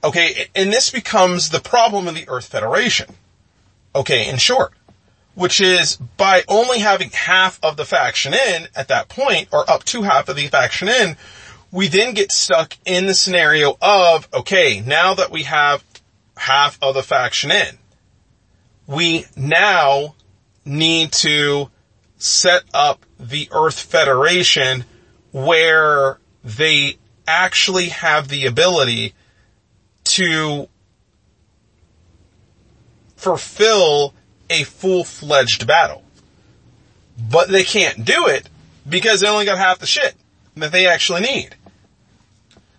[SPEAKER 2] Okay, and this becomes the problem of the Earth Federation. Okay, in short, which is by only having half of the faction in at that point, or up to half of the faction in, we then get stuck in the scenario of, okay, now that we have half of the faction in, we now need to set up the Earth Federation where they actually have the ability to fulfill a full-fledged battle. But they can't do it because they only got half the shit that they actually need.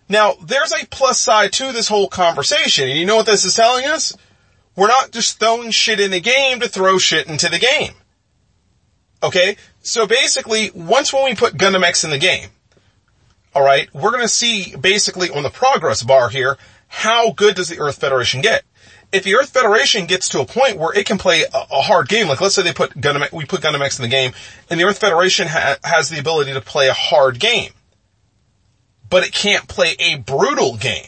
[SPEAKER 2] Now, there's a plus side to this whole conversation, and you know what this is telling us? We're not just throwing shit in the game to throw shit into the game. Okay? So basically, once when we put Gundam X in the game, alright, we're gonna see basically on the progress bar here, how good does the Earth Federation get? If the Earth Federation gets to a point where it can play a, hard game, like let's say they put Gundam, we put Gundam X in the game, and the Earth Federation ha- has the ability to play a hard game, but it can't play a brutal game,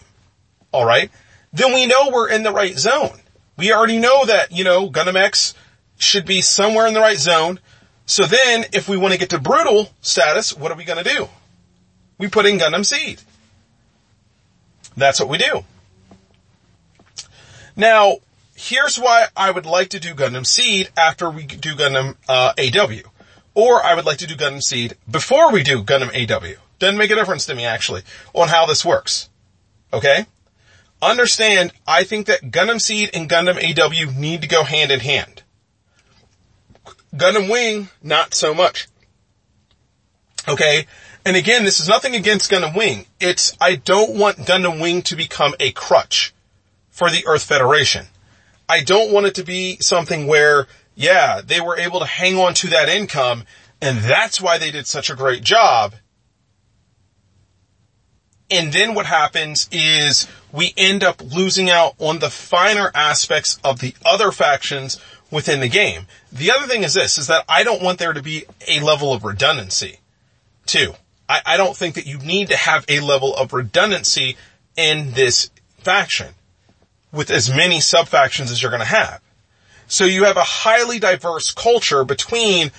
[SPEAKER 2] alright, then we know we're in the right zone. We already know that, you know, Gundam X should be somewhere in the right zone. So then, if we want to get to brutal status, what are we going to do? We put in Gundam Seed. That's what we do. Now, here's why I would like to do Gundam Seed after we do Gundam uh, AW. Or I would like to do Gundam Seed before we do Gundam AW. Doesn't make a difference to me actually on how this works. Okay? Understand, I think that Gundam Seed and Gundam AW need to go hand in hand. Gundam Wing, not so much. Okay? And again, this is nothing against Gundam Wing. It's, I don't want Gundam Wing to become a crutch for the Earth Federation. I don't want it to be something where, yeah, they were able to hang on to that income and that's why they did such a great job. And then what happens is we end up losing out on the finer aspects of the other factions within the game. The other thing is this, is that I don't want there to be a level of redundancy too. I, I don't think that you need to have a level of redundancy in this faction with as many sub factions as you're going to have. So you have a highly diverse culture between,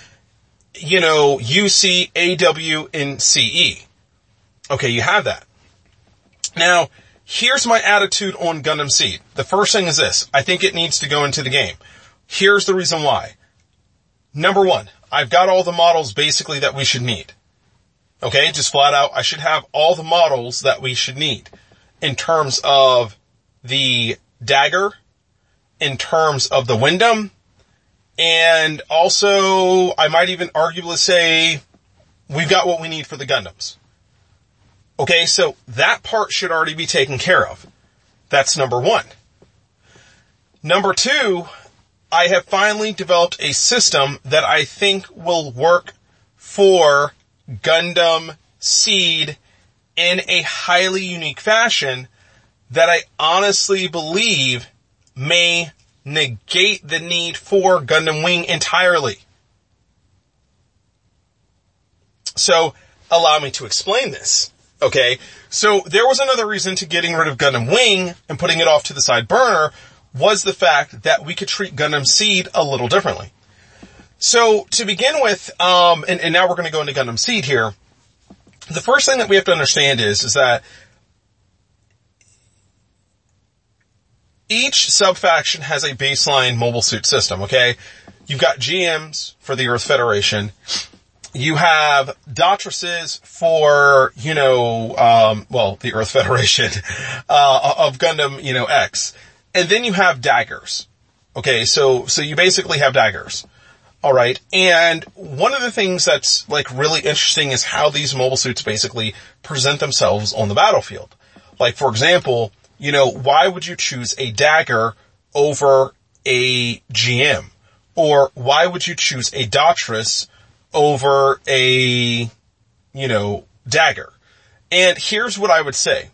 [SPEAKER 2] you know, UC, AW, and CE. Okay, you have that. Now, here's my attitude on Gundam Seed. The first thing is this. I think it needs to go into the game. Here's the reason why. Number one, I've got all the models basically that we should need. Okay, just flat out, I should have all the models that we should need in terms of the dagger, in terms of the Windam, and also I might even arguably say we've got what we need for the Gundams. Okay, so that part should already be taken care of. That's number one. Number two, I have finally developed a system that I think will work for Gundam Seed in a highly unique fashion that I honestly believe may negate the need for Gundam Wing entirely. So, allow me to explain this. Okay, so there was another reason to getting rid of Gundam Wing and putting it off to the side burner was the fact that we could treat Gundam Seed a little differently. So to begin with, um, and, and now we're going to go into Gundam Seed here. The first thing that we have to understand is, is that each sub-faction has a baseline mobile suit system, okay? You've got GMs for the Earth Federation. You have Daughtresses for, you know, um, well, the Earth Federation, uh, of Gundam, you know, X. And then you have daggers. Okay, so, so you basically have daggers. Alright, and one of the things that's like really interesting is how these mobile suits basically present themselves on the battlefield. Like for example, you know, why would you choose a dagger over a GM? Or why would you choose a Daughtress over a, you know, dagger? And here's what I would say.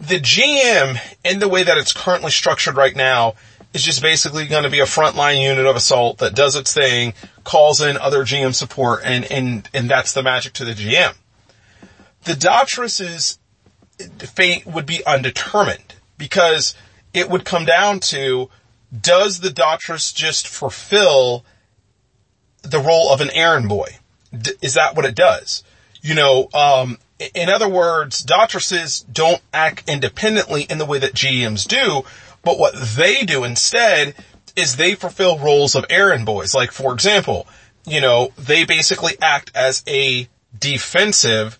[SPEAKER 2] The GM, in the way that it's currently structured right now, is just basically going to be a frontline unit of assault that does its thing, calls in other GM support, and, and, and that's the magic to the GM. The Daughtress's fate would be undetermined because it would come down to does the Daughtress just fulfill the role of an errand boy? D- is that what it does? You know, um, in other words, Daughtresses don't act independently in the way that GMs do, but what they do instead is they fulfill roles of errand boys. Like, for example, you know, they basically act as a defensive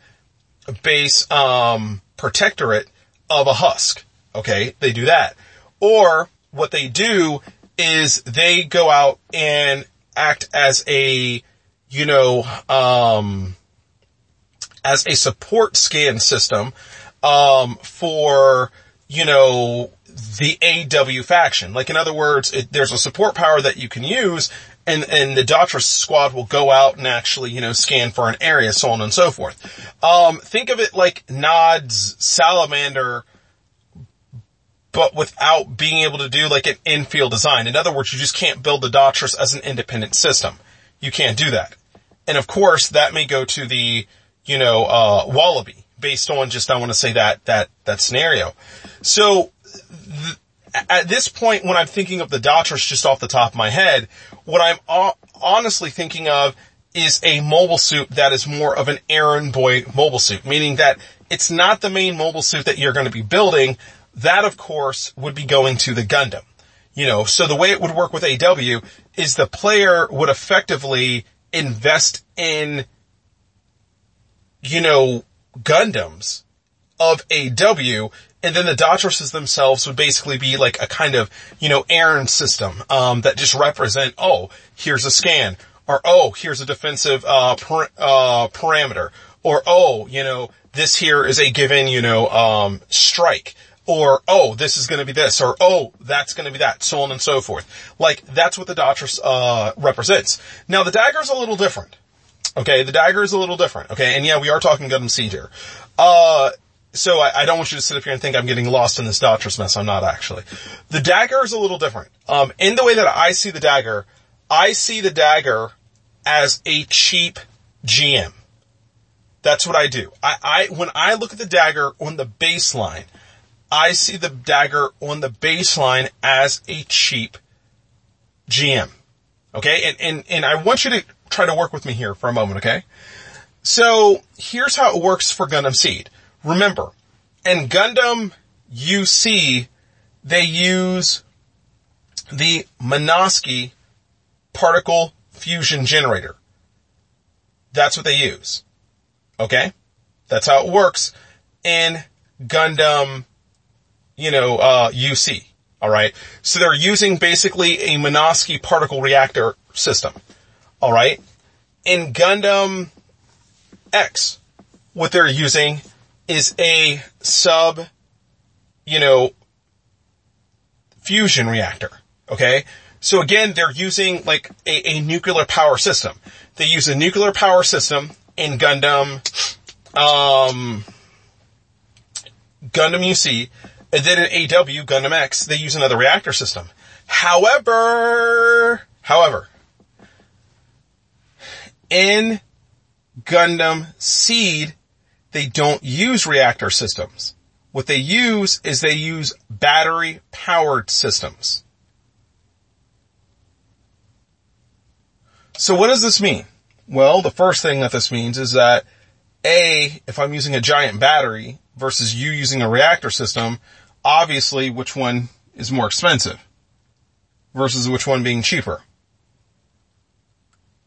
[SPEAKER 2] base, um, protectorate of a husk. Okay. They do that. Or what they do is they go out and act as a, you know, um, as a support scan system um, for, you know, the AW faction. Like in other words, it, there's a support power that you can use and, and the Daughtress squad will go out and actually, you know, scan for an area, so on and so forth. Um, think of it like Nod's Salamander, but without being able to do like an infield design. In other words, you just can't build the Daughtress as an independent system. You can't do that. And of course, that may go to the, you know, uh, Wallaby based on just, I want to say that, that, that scenario. So th- at this point, when I'm thinking of the Daughtress just off the top of my head, what I'm o- honestly thinking of is a mobile suit that is more of an errand boy mobile suit, meaning that it's not the main mobile suit that you're going to be building. That, of course, would be going to the Gundam. You know, so the way it would work with AW is the player would effectively invest in, you know, Gundams of AW, and then the Daughtress themselves would basically be like a kind of, you know, errand system, um, that just represent, oh, here's a scan, or oh, here's a defensive, uh, per, uh, parameter, or oh, you know, this here is a given, you know, um, strike, or oh, this is going to be this, or oh, that's going to be that, so on and so forth. Like that's what the Daughtress uh, represents. Now the dagger is a little different. Okay, the dagger is a little different. Okay, and yeah, we are talking Gundam Seed here. Uh, so I, I, don't want you to sit up here and think I'm getting lost in this Daughtress mess. I'm not actually. The dagger is a little different. Um, in the way that I see the dagger, I see the dagger as a cheap GM. That's what I do. I, I when I look at the dagger on the baseline, I see the dagger on the baseline as a cheap GM. Okay? And, and, and I want you to try to work with me here for a moment, okay? So here's how it works for Gundam Seed. Remember, in Gundam UC, they use the Minovsky particle fusion generator. That's what they use. Okay? That's how it works in Gundam you know, uh, UC. All right. So they're using basically a Minovsky particle reactor system. All right. In Gundam X, what they're using is a sub, you know, fusion reactor. Okay. So again, they're using like a, a nuclear power system. They use a nuclear power system in Gundam, um, Gundam UC and then in AW, Gundam X, they use another reactor system. However, however, in Gundam Seed, they don't use reactor systems. What they use is they use battery powered systems. So what does this mean? Well, the first thing that this means is that A, if I'm using a giant battery versus you using a reactor system, obviously which one is more expensive versus which one being cheaper.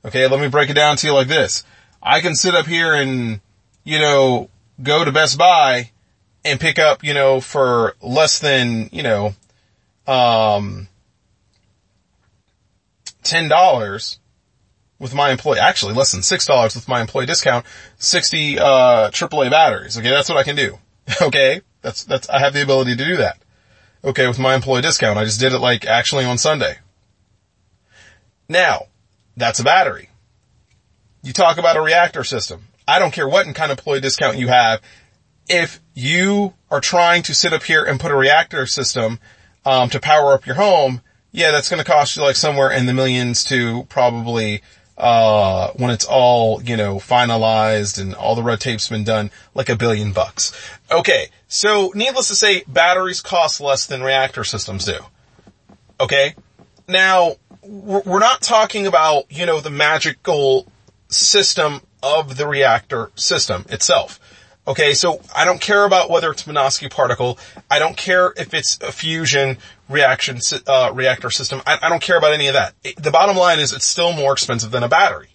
[SPEAKER 2] Okay, let me break it down to you like this. I can sit up here and, you know, go to Best Buy and pick up, you know, for less than, you know, um, $10 with my employee, actually less than $6 with my employee discount, 60, uh, AAA batteries. Okay, that's what I can do. Okay? That's, that's, I have the ability to do that. Okay, with my employee discount. I just did it like actually on Sunday. Now, that's a battery. You talk about a reactor system. I don't care what kind of employee discount you have. If you are trying to sit up here and put a reactor system, um, to power up your home, yeah, that's going to cost you like somewhere in the millions to probably uh, when it's all, you know, finalized and all the red tape's been done, like a billion bucks. Okay. So needless to say, batteries cost less than reactor systems do. Okay. Now, we're not talking about, you know, the magical system of the reactor system itself. Okay, so I don't care about whether it's Minovsky particle. I don't care if it's a fusion reaction uh, reactor system. I, I, don't care about any of that. It, the bottom line is it's still more expensive than a battery.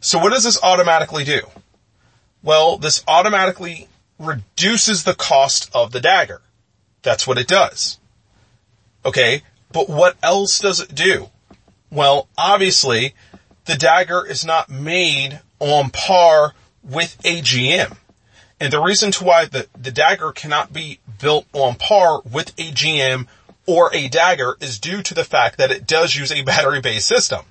[SPEAKER 2] So what does this automatically do? Well, this automatically reduces the cost of the dagger. That's what it does. Okay, but what else does it do? Well, obviously, the dagger is not made on par with a GM. And the reason to why the, the dagger cannot be built on par with a GM or a dagger is due to the fact that it does use a battery based system.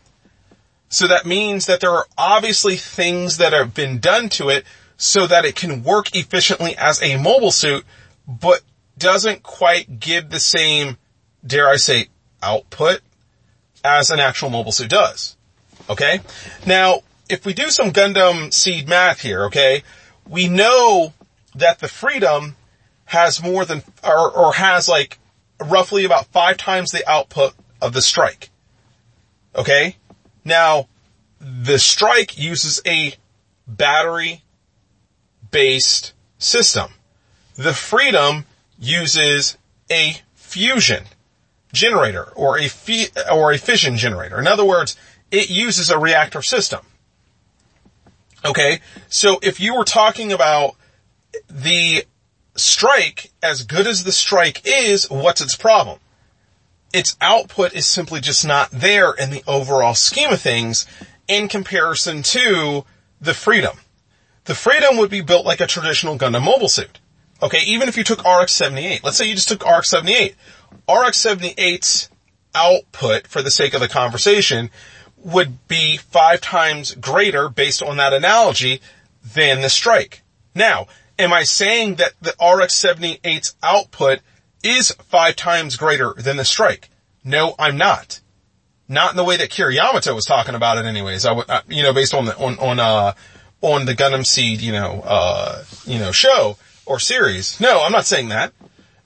[SPEAKER 2] So that means that there are obviously things that have been done to it so that it can work efficiently as a mobile suit, but doesn't quite give the same, dare I say, output as an actual mobile suit does. Okay? Now, if we do some Gundam seed math here, okay, we know that the Freedom has more than, or, or has like roughly about five times the output of the Strike. Okay? Now, the Strike uses a battery based system. The Freedom uses a fusion generator or a fi- or a fission generator. In other words, it uses a reactor system. Okay. So if you were talking about the strike, as good as the strike is, what's its problem? Its output is simply just not there in the overall scheme of things in comparison to the freedom. The freedom would be built like a traditional Gundam mobile suit. Okay, even if you took RX-78, let's say you just took RX-78, RX-78's output, for the sake of the conversation, would be five times greater based on that analogy than the strike. Now, am I saying that the RX-78's output is five times greater than the strike? No, I'm not. Not in the way that Kira Yamato was talking about it anyways. I would, uh, you know, based on the, on, on, uh, on the Gundam Seed, you know, uh, you know, show or series. No, I'm not saying that.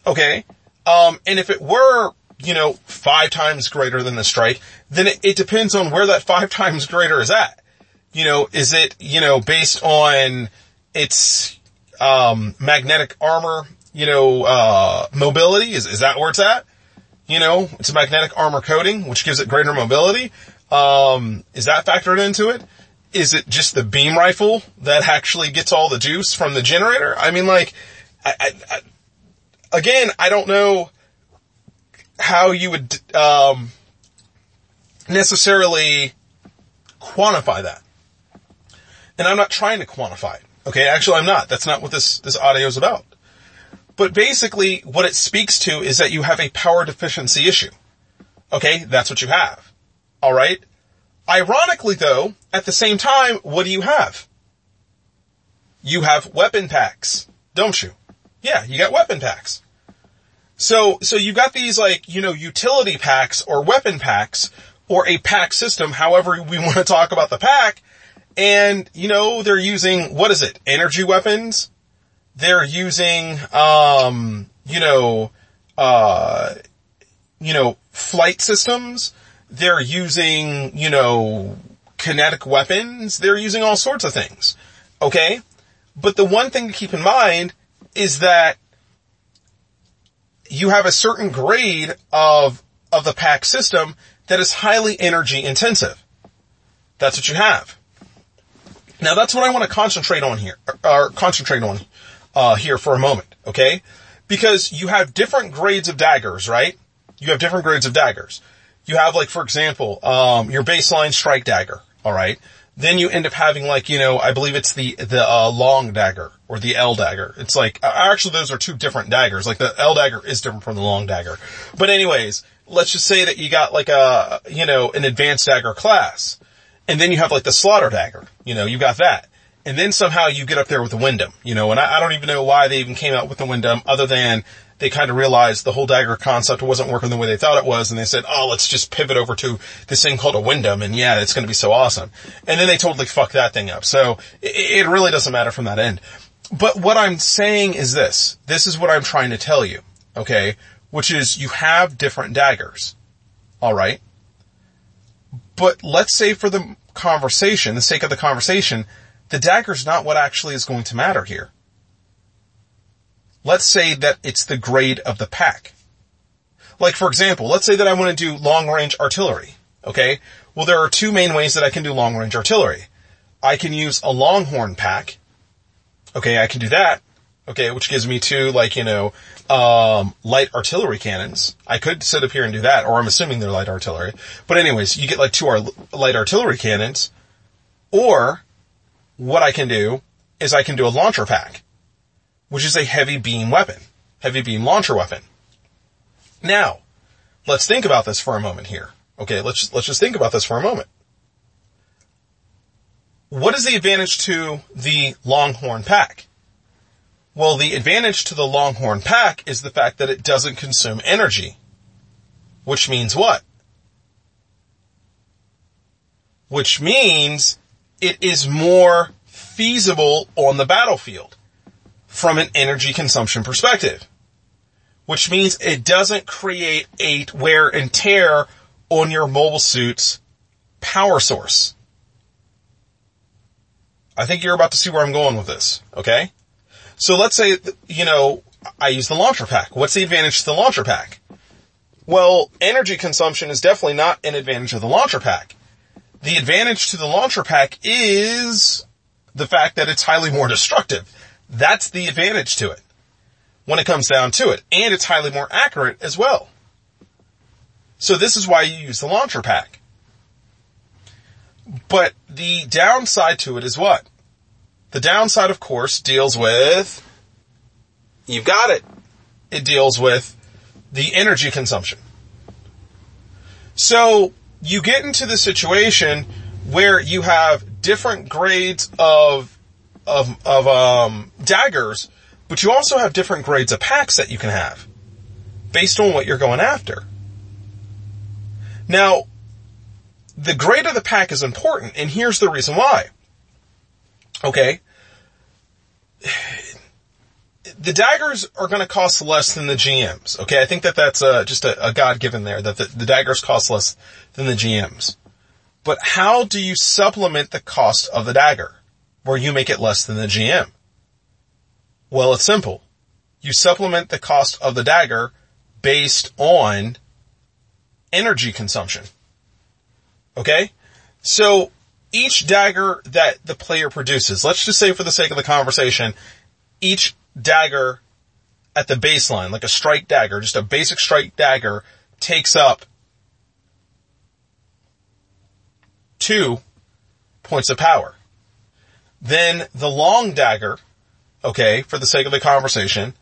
[SPEAKER 2] Okay. Um, and if it were, you know, five times greater than the strike, then it, it depends on where that five times greater is at. You know, is it, you know, based on its, um, magnetic armor, you know, uh, mobility? Is, is that where it's at? You know, it's a magnetic armor coating, which gives it greater mobility. Um, is that factored into it? Is it just the beam rifle that actually gets all the juice from the generator? I mean, like, I, I, I, again, I don't know how you would, um, necessarily quantify that. And I'm not trying to quantify it. Okay. Actually, I'm not. That's not what this, this audio is about. But basically what it speaks to is that you have a power deficiency issue. Okay. That's what you have. All right. Ironically though, at the same time, what do you have? You have weapon packs, don't you? Yeah, you got weapon packs. So, so you've got these like, you know, utility packs or weapon packs or a pack system, however we want to talk about the pack. And, you know, they're using, what is it? Energy weapons. They're using, um, you know, uh, you know, flight systems. They're using, you know, kinetic weapons. They're using all sorts of things. Okay. But the one thing to keep in mind is that you have a certain grade of, of the pack system that is highly energy intensive. That's what you have. Now that's what I want to concentrate on here, or concentrate on, uh, here for a moment, okay? Because you have different grades of daggers, right? You have different grades of daggers. You have like, for example, um, your baseline strike dagger, alright? Then you end up having like, you know, I believe it's the, the, uh, long dagger or the L dagger. It's like, actually those are two different daggers. Like the L dagger is different from the long dagger. But anyways, let's just say that you got like a, you know, an advanced dagger class. And then you have like the slaughter dagger. You know, you got that. And then somehow you get up there with the Windam, you know, and I, I don't even know why they even came out with the Windam other than they kind of realized the whole dagger concept wasn't working the way they thought it was, and they said, "Oh, let's just pivot over to this thing called a Wyndham, and yeah, it's going to be so awesome." And then they totally fucked that thing up. So it, it really doesn't matter from that end. But what I'm saying is this: this is what I'm trying to tell you, okay? Which is you have different daggers, all right? But let's say for the conversation, the sake of the conversation, the dagger's not what actually is going to matter here. Let's say that it's the grade of the pack. Like for example, let's say that I want to do long range artillery. Okay. Well, there are two main ways that I can do long range artillery. I can use a longhorn pack. Okay. I can do that. Okay. Which gives me two, like, you know, um, light artillery cannons. I could sit up here and do that, or I'm assuming they're light artillery. But anyways, you get like two ar- light artillery cannons. Or what I can do is I can do a launcher pack. which is a heavy beam weapon, heavy beam launcher weapon. Now, let's think about this for a moment here. Okay, let's, let's just think about this for a moment. What is the advantage to the Longhorn pack? Well, the advantage to the Longhorn pack is the fact that it doesn't consume energy. Which means what? Which means it is more feasible on the battlefield from an energy consumption perspective. Which means it doesn't create a wear and tear on your mobile suit's power source. I think you're about to see where I'm going with this, okay? So let's say, you know, I use the launcher pack. What's the advantage to the launcher pack? Well, energy consumption is definitely not an advantage of the launcher pack. The advantage to the launcher pack is the fact that it's highly more destructive. That's the advantage to it when it comes down to it. And it's highly more accurate as well. So this is why you use the launcher pack. But the downside to it is what? The downside, of course, deals with, you've got it. It deals with the energy consumption. So you get into the situation where you have different grades of, of, of, um, daggers, but you also have different grades of packs that you can have based on what you're going after. Now, the grade of the pack is important, and here's the reason why. Okay. The daggers are going to cost less than the GMs. Okay. I think that that's uh, just a, a God given there that the, the daggers cost less than the GMs. But how do you supplement the cost of the dagger where you make it less than the GM? Well, it's simple. You supplement the cost of the dagger based on energy consumption. Okay? So each dagger that the player produces, let's just say for the sake of the conversation, each dagger at the baseline, like a strike dagger, just a basic strike dagger, takes up two points of power. Then the long dagger, okay, for the sake of the conversation,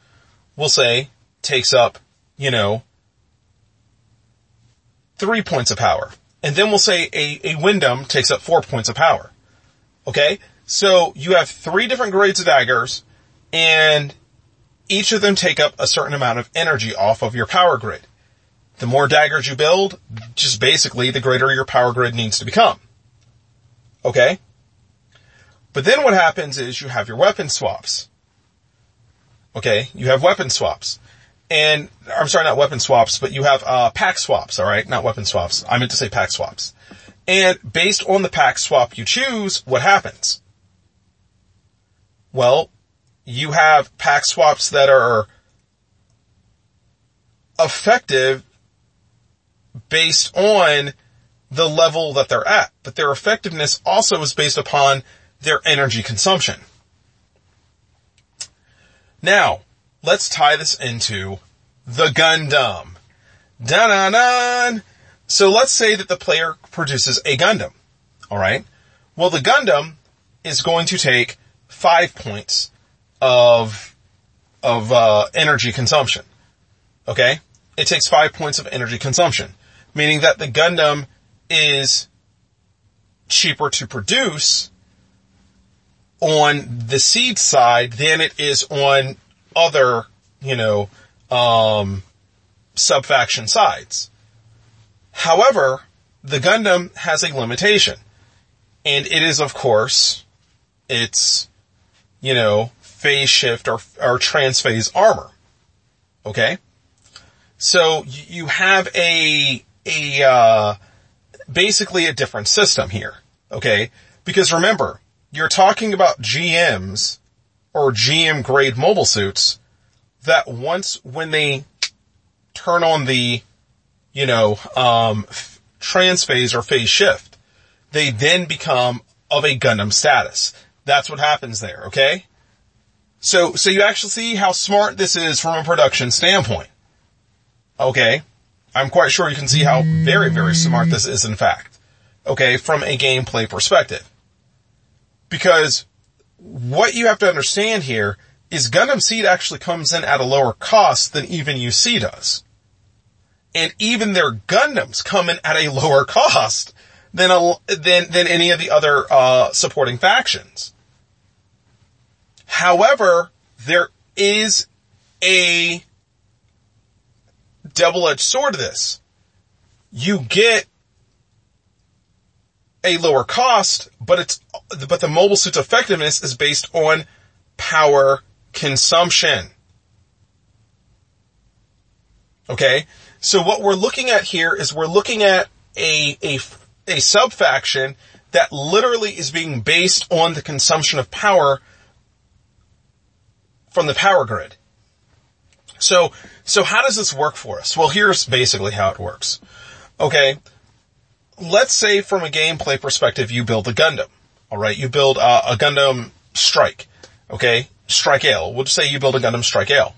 [SPEAKER 2] we'll say takes up, you know, three points of power. And then we'll say a, a Windam takes up four points of power. Okay? So you have three different grades of daggers and each of them take up a certain amount of energy off of your power grid. The more daggers you build, just basically the greater your power grid needs to become. Okay? But then what happens is you have your weapon swaps. Okay? You have weapon swaps and I'm sorry, not weapon swaps, but you have uh, pack swaps. All right, not weapon swaps. I meant to say pack swaps. And based on the pack swap you choose, what happens? Well, you have pack swaps that are effective based on the level that they're at, but their effectiveness also is based upon their energy consumption. Now, let's tie this into the Gundam. So let's say that the player produces a Gundam. Alright? Well, the Gundam is going to take five points of, of, uh, energy consumption. Okay? It takes five points of energy consumption. Meaning that the Gundam is cheaper to produce on the seed side than it is on other, you know, um, subfaction sides. However, the Gundam has a limitation. And it is, of course, its, you know, phase shift or, or transphase armor. Okay? So you have a, a, uh, basically a different system here. Okay? Because remember, you're talking about GMs or GM grade mobile suits that once when they turn on the, you know, um, transphase or phase shift, they then become of a Gundam status. That's what happens there, okay? So, so you actually see how smart this is from a production standpoint. Okay. I'm quite sure you can see how very, very smart this is in fact. Okay, from a gameplay perspective. Because what you have to understand here is Gundam Seed actually comes in at a lower cost than even UC does. And even their Gundams come in at a lower cost than a, than, than any of the other, uh, supporting factions. However, there is a double-edged sword to this. You get a lower cost, but it's, but the mobile suit's effectiveness is based on power consumption. Okay? So what we're looking at here is we're looking at a, a, a sub-faction that literally is being based on the consumption of power from the power grid. So, so how does this work for us? Well, here's basically how it works. Okay. Let's say from a gameplay perspective, you build a Gundam. All right. You build uh, a Gundam Strike. Okay. Strike Aile. We'll just say you build a Gundam Strike Aile.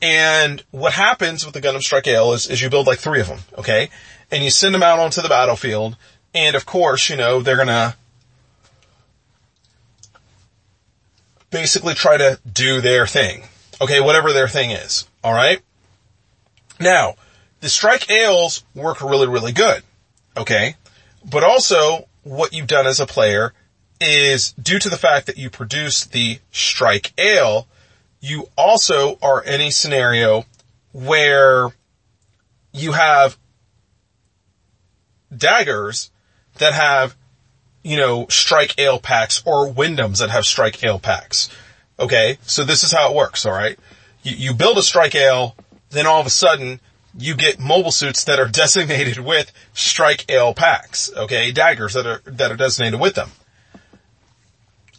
[SPEAKER 2] And what happens with the Gundam Strike Aile is, is you build like three of them. Okay. And you send them out onto the battlefield. And of course, you know, they're gonna basically try to do their thing. Okay, whatever their thing is. Alright? Now, the strike ailes work really, really good. Okay? But also, what you've done as a player is due to the fact that you produce the strike aile, you also are in a scenario where you have daggers that have you know, strike aile packs or Windams that have strike aile packs. Okay. So this is how it works. All right. You, you build a strike aile, then all of a sudden you get mobile suits that are designated with strike aile packs. Okay. Daggers that are, that are designated with them.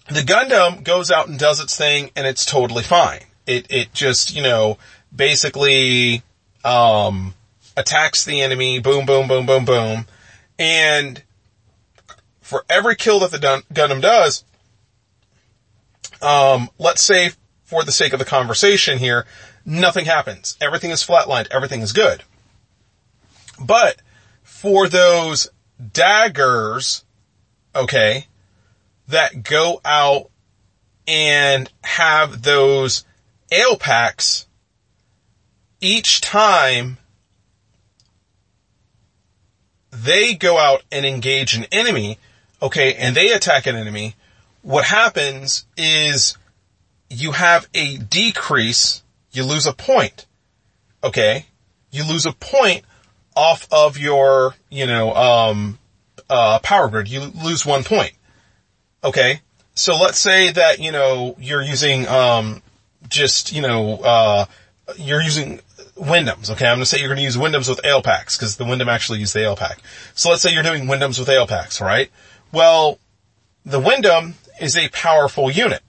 [SPEAKER 2] The Gundam goes out and does its thing and it's totally fine. It, it just, you know, basically, um, attacks the enemy, boom, boom, boom, boom, boom. And for every kill that the Gundam does, um, let's say for the sake of the conversation here, nothing happens. Everything is flatlined. Everything is good. But for those daggers, okay, that go out and have those aile packs, each time they go out and engage an enemy, okay, and they attack an enemy, what happens is you have a decrease, you lose a point, okay? You lose a point off of your, you know, um, uh, power grid. You lose one point. Okay? So let's say that, you know, you're using, um, just, you know, uh, you're using Windams. Okay, I'm going to say you're going to use Windams with aile packs because the Windam actually used the aile pack. So let's say you're doing Windams with aile packs, right? Well, the Windam is a powerful unit.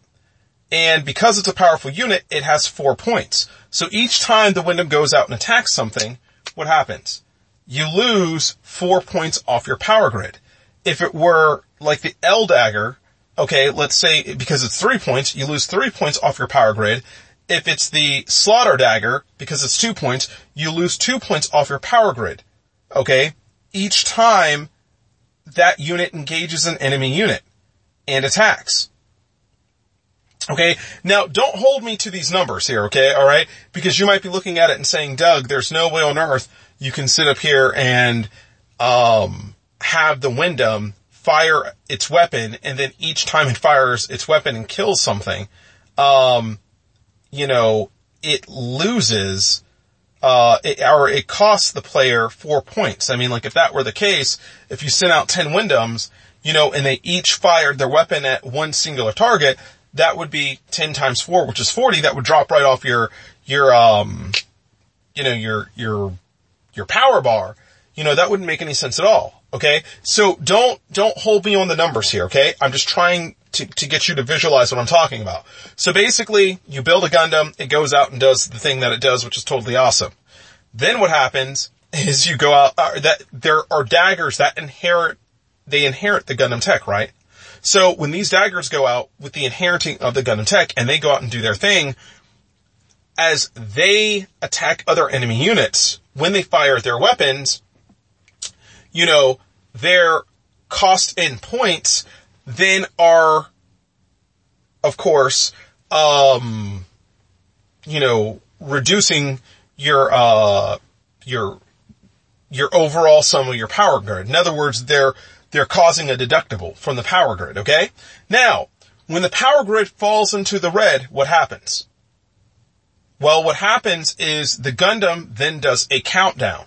[SPEAKER 2] And because it's a powerful unit, it has four points. So each time the Windam goes out and attacks something, what happens? You lose four points off your power grid. If it were like the L dagger, okay, let's say because it's three points, you lose three points off your power grid. If it's the slaughter dagger, because it's two points, you lose two points off your power grid. Okay? Each time that unit engages an enemy unit and attacks. Okay. Now don't hold me to these numbers here. Okay. All right. Because you might be looking at it and saying, Doug, there's no way on earth you can sit up here and, um, have the Windam fire its weapon and then each time it fires its weapon and kills something, um, you know, it loses uh, it, or it costs the player four points. I mean, like if that were the case, if you sent out 10 Windams, you know, and they each fired their weapon at one singular target, that would be 10 times 4, which is 40. That would drop right off your, your, um, you know, your, your, your power bar. You know, that wouldn't make any sense at all. Okay. So don't, don't hold me on the numbers here. Okay. I'm just trying to, to get you to visualize what I'm talking about. So basically, you build a Gundam, it goes out and does the thing that it does, which is totally awesome. Then what happens is you go out, uh, that there are daggers that inherit, they inherit the Gundam tech, right? So when these daggers go out with the inheriting of the Gundam tech and they go out and do their thing, as they attack other enemy units, when they fire their weapons, you know, their cost in points then are, of course, um, you know, reducing your, uh, your, your overall sum of your power grid. In other words, they're, they're causing a deductible from the power grid, okay? Now, when the power grid falls into the red, what happens? Well, what happens is the Gundam then does a countdown.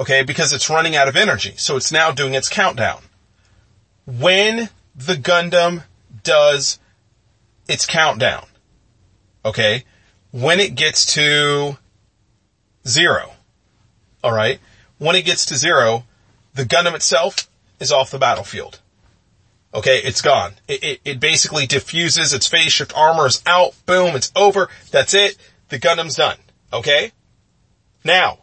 [SPEAKER 2] Okay, because it's running out of energy. So it's now doing its countdown. When the Gundam does its countdown, okay, when it gets to zero, alright, when it gets to zero, the Gundam itself is off the battlefield. Okay, it's gone. It, it, it, basically diffuses, its phase shift armor is out, boom, it's over, that's it, the Gundam's done. Okay? Now,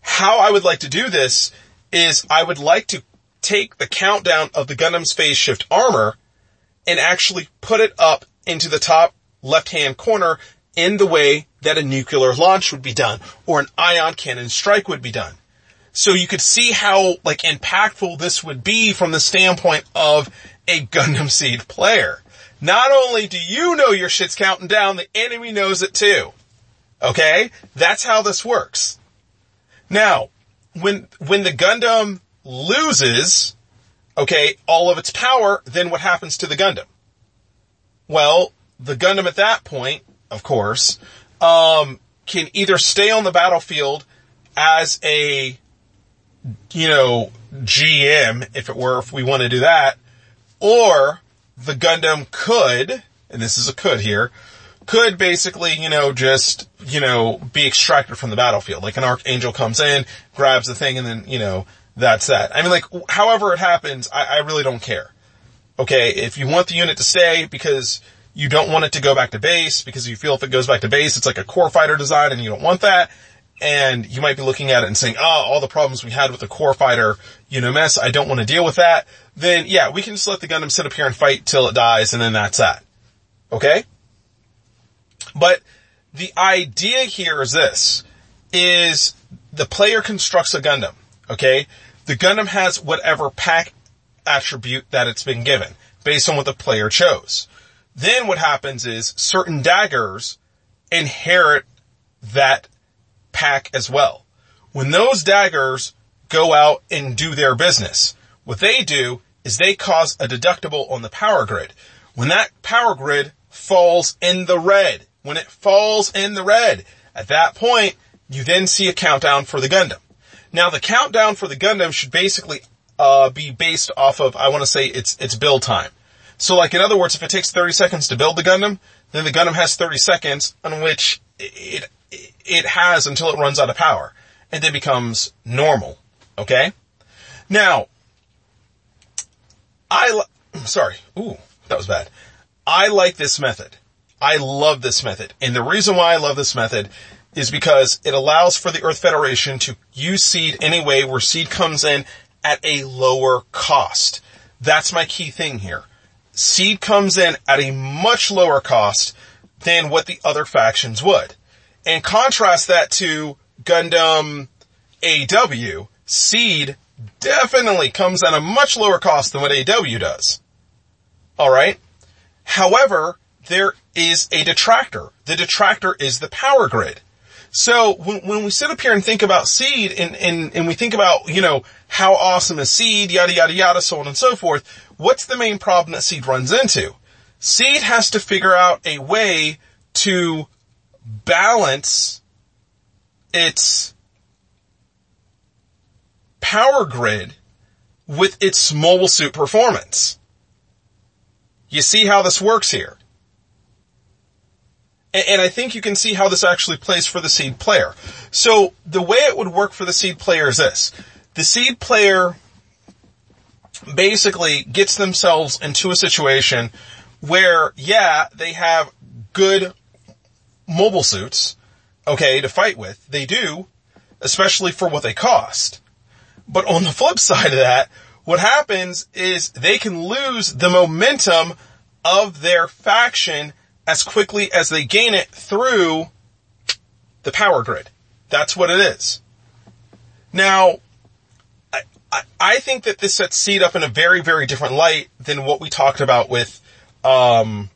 [SPEAKER 2] how I would like to do this is I would like to take the countdown of the Gundam's phase shift armor and actually put it up into the top left hand corner in the way that a nuclear launch would be done or an ion cannon strike would be done. So you could see how like impactful this would be from the standpoint of a Gundam Seed player. Not only do you know your shit's counting down, the enemy knows it too. Okay? That's how this works. Now, when, when the Gundam loses, okay, all of its power, then what happens to the Gundam? Well, the Gundam at that point, of course, um, can either stay on the battlefield as a, you know, GM, if it were, if we want to do that, or the Gundam could, and this is a could here, could basically, you know, just, you know, be extracted from the battlefield. Like an Archangel comes in, grabs the thing, and then, you know, that's that. I mean, like, however it happens, I, I really don't care. Okay, if you want the unit to stay because you don't want it to go back to base, because you feel if it goes back to base, it's like a core fighter design and you don't want that, and you might be looking at it and saying, oh, all the problems we had with the core fighter, you know, mess, I don't want to deal with that, then yeah, we can just let the Gundam sit up here and fight till it dies and then that's that. Okay? But the idea here is this, is the player constructs a Gundam, okay? The Gundam has whatever pack attribute that it's been given, based on what the player chose. Then what happens is certain daggers inherit that pack as well. When those daggers go out and do their business, what they do is they cause a deductible on the power grid. When that power grid falls in the red, when it falls in the red. At that point, you then see a countdown for the Gundam. Now the countdown for the Gundam should basically uh, be based off of, I want to say it's, it's build time. So like in other words, if it takes 30 seconds to build the Gundam, then the Gundam has 30 seconds on which it, it, has until it runs out of power and then becomes normal. Okay? Now, I, sorry. Ooh, that was bad. I like this method. I love this method. And the reason why I love this method is because it allows for the Earth Federation to use seed in a way where seed comes in at a lower cost. That's my key thing here. Seed comes in at a much lower cost than what the other factions would. And contrast that to Gundam AW, Seed definitely comes at a much lower cost than what AW does. Alright? However, there is a detractor. The detractor is the power grid. So when, when we sit up here and think about seed and, and, and we think about, you know, how awesome is seed, yada, yada, yada, so on and so forth, what's the main problem that seed runs into? Seed has to figure out a way to balance its power grid with its mobile suit performance. You see how this works here? And I think you can see how this actually plays for the seed player. So the way it would work for the seed player is this. The seed player basically gets themselves into a situation where, yeah, they have good mobile suits, okay, to fight with. They do, especially for what they cost. But on the flip side of that, what happens is they can lose the momentum of their faction as quickly as they gain it through the power grid. That's what it is. Now, I, I, think that this sets Seed up in a very, very different light than what we talked about with, um,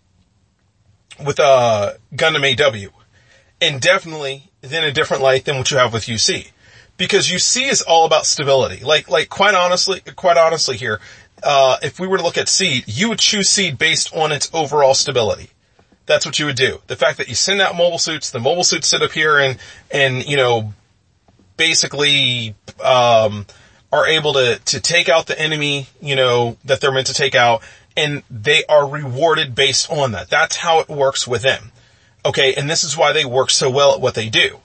[SPEAKER 2] with, uh, Gundam AW. And definitely in a different light than what you have with UC. Because UC is all about stability. Like, like quite honestly, quite honestly here, uh, if we were to look at seed, you would choose seed based on its overall stability. That's what you would do. The fact that you send out mobile suits, the mobile suits sit up here and, and, you know, basically, um, are able to, to take out the enemy, you know, that they're meant to take out, and they are rewarded based on that. That's how it works with them. Okay, and this is why they work so well at what they do.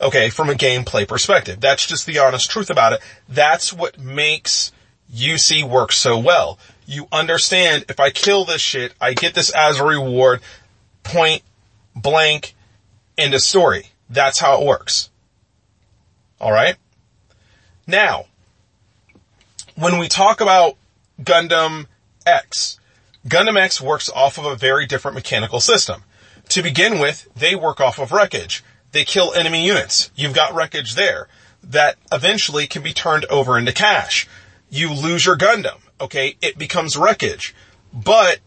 [SPEAKER 2] Okay, from a gameplay perspective. That's just the honest truth about it. That's what makes UC work so well. You understand if I kill this shit, I get this as a reward, point blank, end of story. That's how it works. Alright? Now, when we talk about Gundam X, Gundam X works off of a very different mechanical system. To begin with, they work off of wreckage. They kill enemy units. You've got wreckage there that eventually can be turned over into cash. You lose your Gundam. Okay. It becomes wreckage, but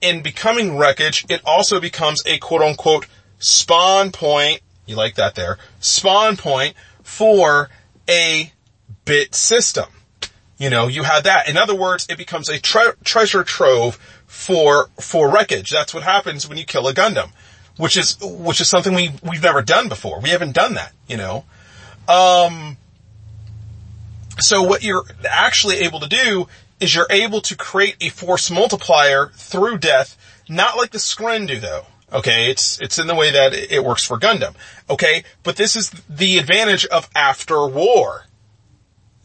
[SPEAKER 2] in becoming wreckage, it also becomes a quote unquote spawn point. You like that there? Spawn point for a bit system. You know, you had that. In other words, it becomes a tre- treasure trove for, for wreckage. That's what happens when you kill a Gundam, which is, which is something we, we've never done before. We haven't done that, you know. Um, so what you're actually able to do is you're able to create a force multiplier through death, not like the Scrin do though. Okay, it's, it's in the way that it works for Gundam. Okay, but this is the advantage of after war.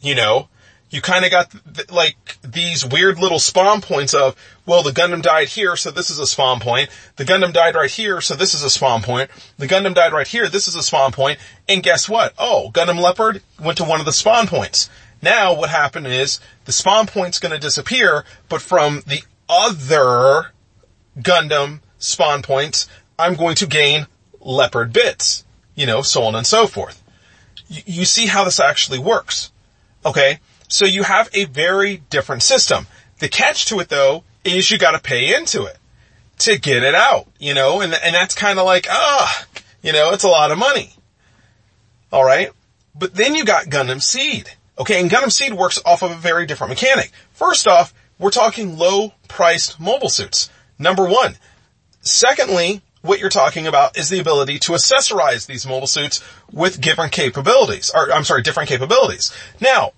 [SPEAKER 2] You know, you kind of got th- like these weird little spawn points of, well, the Gundam died here, so this is a spawn point. The Gundam died right here, so this is a spawn point. The Gundam died right here, this is a spawn point. And guess what? Oh, Gundam Leopard went to one of the spawn points. Now what happened is the spawn point's going to disappear, but from the other Gundam spawn points, I'm going to gain leopard bits, you know, so on and so forth. You see how this actually works. Okay. So you have a very different system. The catch to it though is you gotta pay into it to get it out, you know, and, and that's kind of like, ah, you know, it's a lot of money. All right. But then you got Gundam Seed. Okay. And Gundam Seed works off of a very different mechanic. First off, we're talking low priced mobile suits. Number one. Secondly, what you're talking about is the ability to accessorize these mobile suits with different capabilities, or I'm sorry, different capabilities. Now,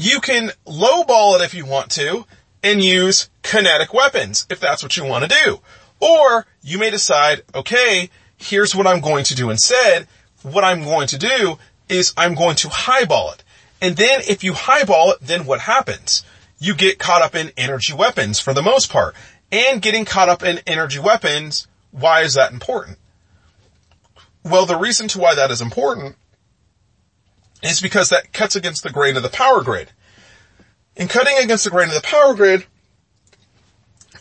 [SPEAKER 2] you can lowball it if you want to and use kinetic weapons if that's what you want to do. Or you may decide, okay, here's what I'm going to do instead. What I'm going to do is I'm going to highball it. And then if you highball it, then what happens? You get caught up in energy weapons for the most part. And getting caught up in energy weapons why is that important? Well, the reason to why that is important is because that cuts against the grain of the power grid. In cutting against the grain of the power grid,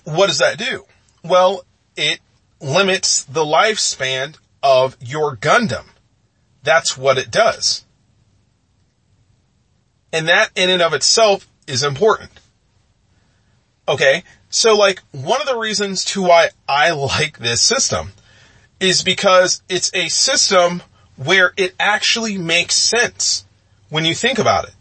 [SPEAKER 2] what does that do? Well, it limits the lifespan of your Gundam. That's what it does. And that in and of itself is important. Okay. So like one of the reasons to why I like this system is because it's a system where it actually makes sense when you think about it.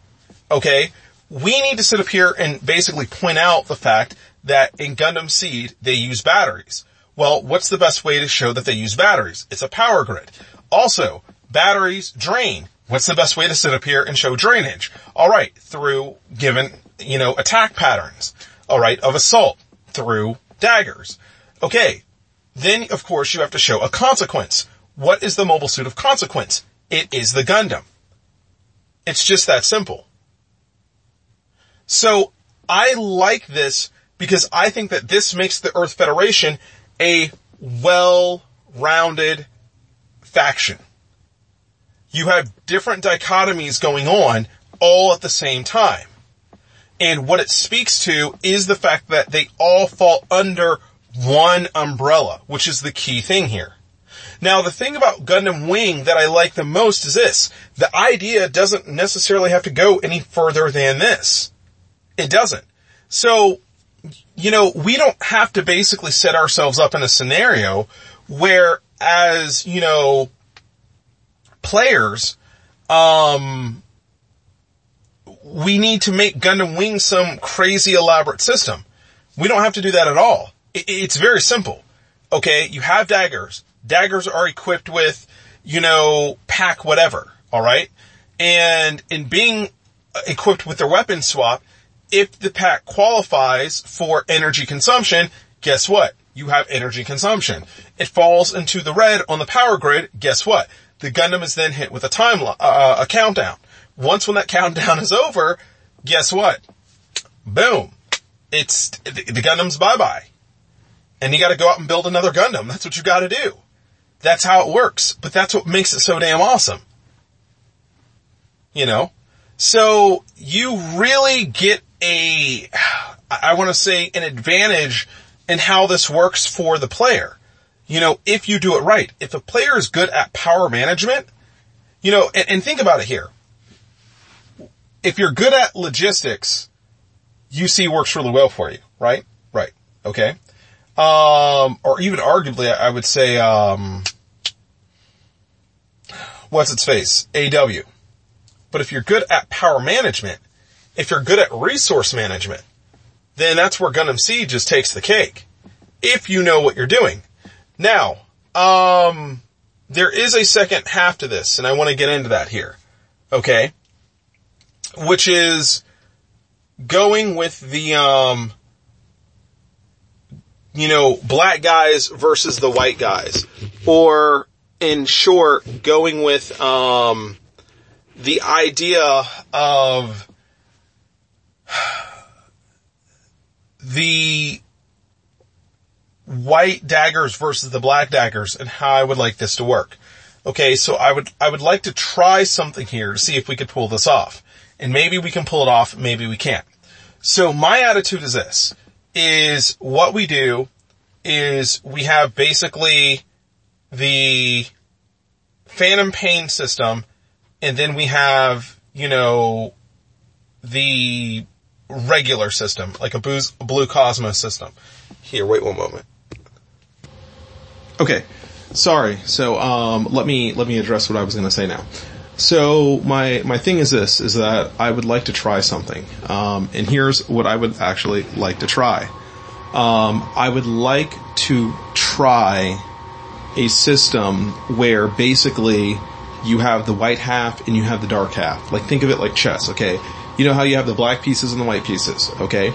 [SPEAKER 2] Okay. We need to sit up here and basically point out the fact that in Gundam Seed, they use batteries. Well, what's the best way to show that they use batteries? It's a power grid. Also, batteries drain. What's the best way to sit up here and show drainage? Alright, through given, you know, attack patterns alright, of assault through daggers. Okay. Then, of course, you have to show a consequence. What is the mobile suit of consequence? It is the Gundam. It's just that simple. So, I like this because I think that this makes the Earth Federation a well-rounded faction. You have different dichotomies going on all at the same time. And what it speaks to is the fact that they all fall under one umbrella, which is the key thing here. Now the thing about Gundam Wing that I like the most is this. The idea doesn't necessarily have to go any further than this. It doesn't. So, you know, we don't have to basically set ourselves up in a scenario where as, you know, players, um, we need to make Gundam Wing some crazy elaborate system. We don't have to do that at all. It's very simple. Okay, you have daggers. Daggers are equipped with, you know, pack whatever. All right, and in being equipped with their weapon swap, if the pack qualifies for energy consumption, guess what? You have energy consumption. It falls into the red on the power grid. Guess what? The Gundam is then hit with a time, uh, a countdown. Once when that countdown is over, guess what? Boom. It's, the Gundam's bye-bye. And you gotta go out and build another Gundam. That's what you gotta do. That's how it works. But that's what makes it so damn awesome. You know? So you really get a, I want to say an advantage in how this works for the player. You know, if you do it right, if a player is good at power management, you know, and, and think about it here. If you're good at logistics, UC works really well for you, right? Right. Okay. Um, or even arguably, I would say, um, what's its face? AW. But if you're good at power management, if you're good at resource management, then that's where Gundam Seed just takes the cake. If you know what you're doing. Now, um, there is a second half to this, and I want to get into that here. Okay? Which is going with the, um, you know, black guys versus the white guys. Or, in short, going with, um, the idea of the white daggers versus the black daggers and how I would like this to work. Okay, so I would, I would like to try something here to see if we could pull this off. And maybe we can pull it off, maybe we can't. So my attitude is this, is what we do is we have basically the Phantom Pain system and then we have, you know, the regular system, like a Blue Cosmos system. Here, wait one moment. Okay, sorry. So um, let me let me address what I was going to say now. So my my thing is this: is that I would like to try something, um, and here's what I would actually like to try. Um, I would like to try a system where basically you have the white half and you have the dark half. Like think of it like chess, okay? You know how you have the black pieces and the white pieces, okay?